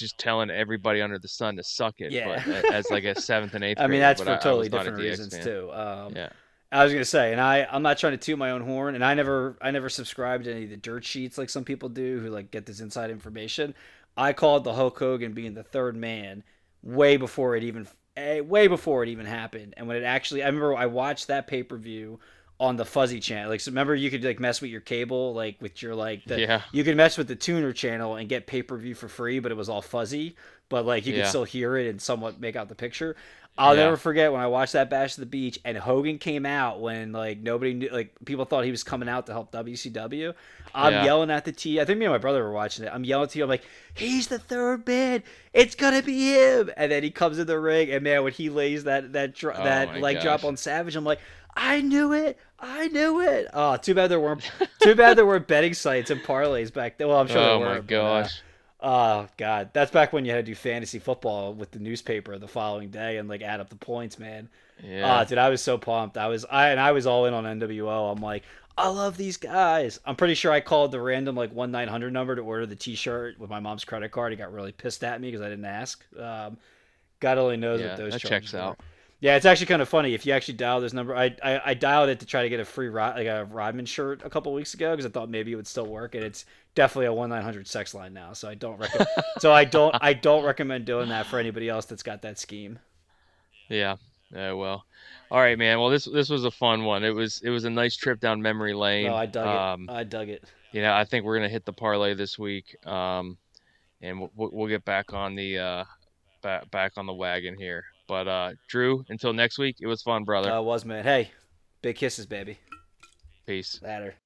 just telling everybody under the sun to suck it. Yeah. But as like a seventh and eighth. I mean that's for I- I totally a different reasons too. Um, Yeah. I was gonna say, and I I'm not trying to toot my own horn, and I never I never subscribed to any of the dirt sheets like some people do who like get this inside information. I called the Hulk Hogan being the third man way before it even eh, way before it even happened. And when it actually, I remember I watched that pay per view on the fuzzy channel. Like, so remember you could like mess with your cable, like with your like the Yeah. you could mess with the tuner channel and get pay per view for free, but it was all fuzzy. But like you could still hear it and somewhat make out the picture. I'll Yeah. never forget when I watched that Bash of the Beach and Hogan came out when like nobody knew, like people thought he was coming out to help WCW. I'm Yeah. yelling at the T. I think me and my brother were watching it. I'm yelling to you. I'm like, he's the third man. It's gonna be him. And then he comes in the ring, and man, when he lays that that dr- Oh that leg drop on Savage, I'm like, I knew it. I knew it. Oh, too bad there weren't. too bad there weren't betting sites and parlays back then. Well, I'm sure there were. oh my uh, gosh. Oh god, that's back when you had to do fantasy football with the newspaper the following day and like add up the points, man. Yeah. Ah, dude, I was so pumped. I was I and I was all in on NWO. I'm like, I love these guys. I'm pretty sure I called the random like one nine hundred number to order the T-shirt with my mom's credit card. He got really pissed at me because I didn't ask. Um, God only knows Yeah, what those that checks were. out. Yeah, it's actually kind of funny if you actually dial this number. I I, I dialed it to try to get a free Rod, like a Rodman shirt a couple weeks ago because I thought maybe it would still work, and it's definitely a one nine hundred sex line now. So I don't recommend. so I don't I don't recommend doing that for anybody else that's got that scheme. Yeah. Yeah. Well. All right, man. Well, this this was a fun one. It was it was a nice trip down memory lane. Oh, I dug um, it. I dug it. You know, I think we're gonna hit the parlay this week, um, and we'll, we'll we'll get back on the uh, back back on the wagon here. But uh, Drew, until next week, it was fun, brother. Uh, was man. Hey, big kisses, baby. Peace. Later.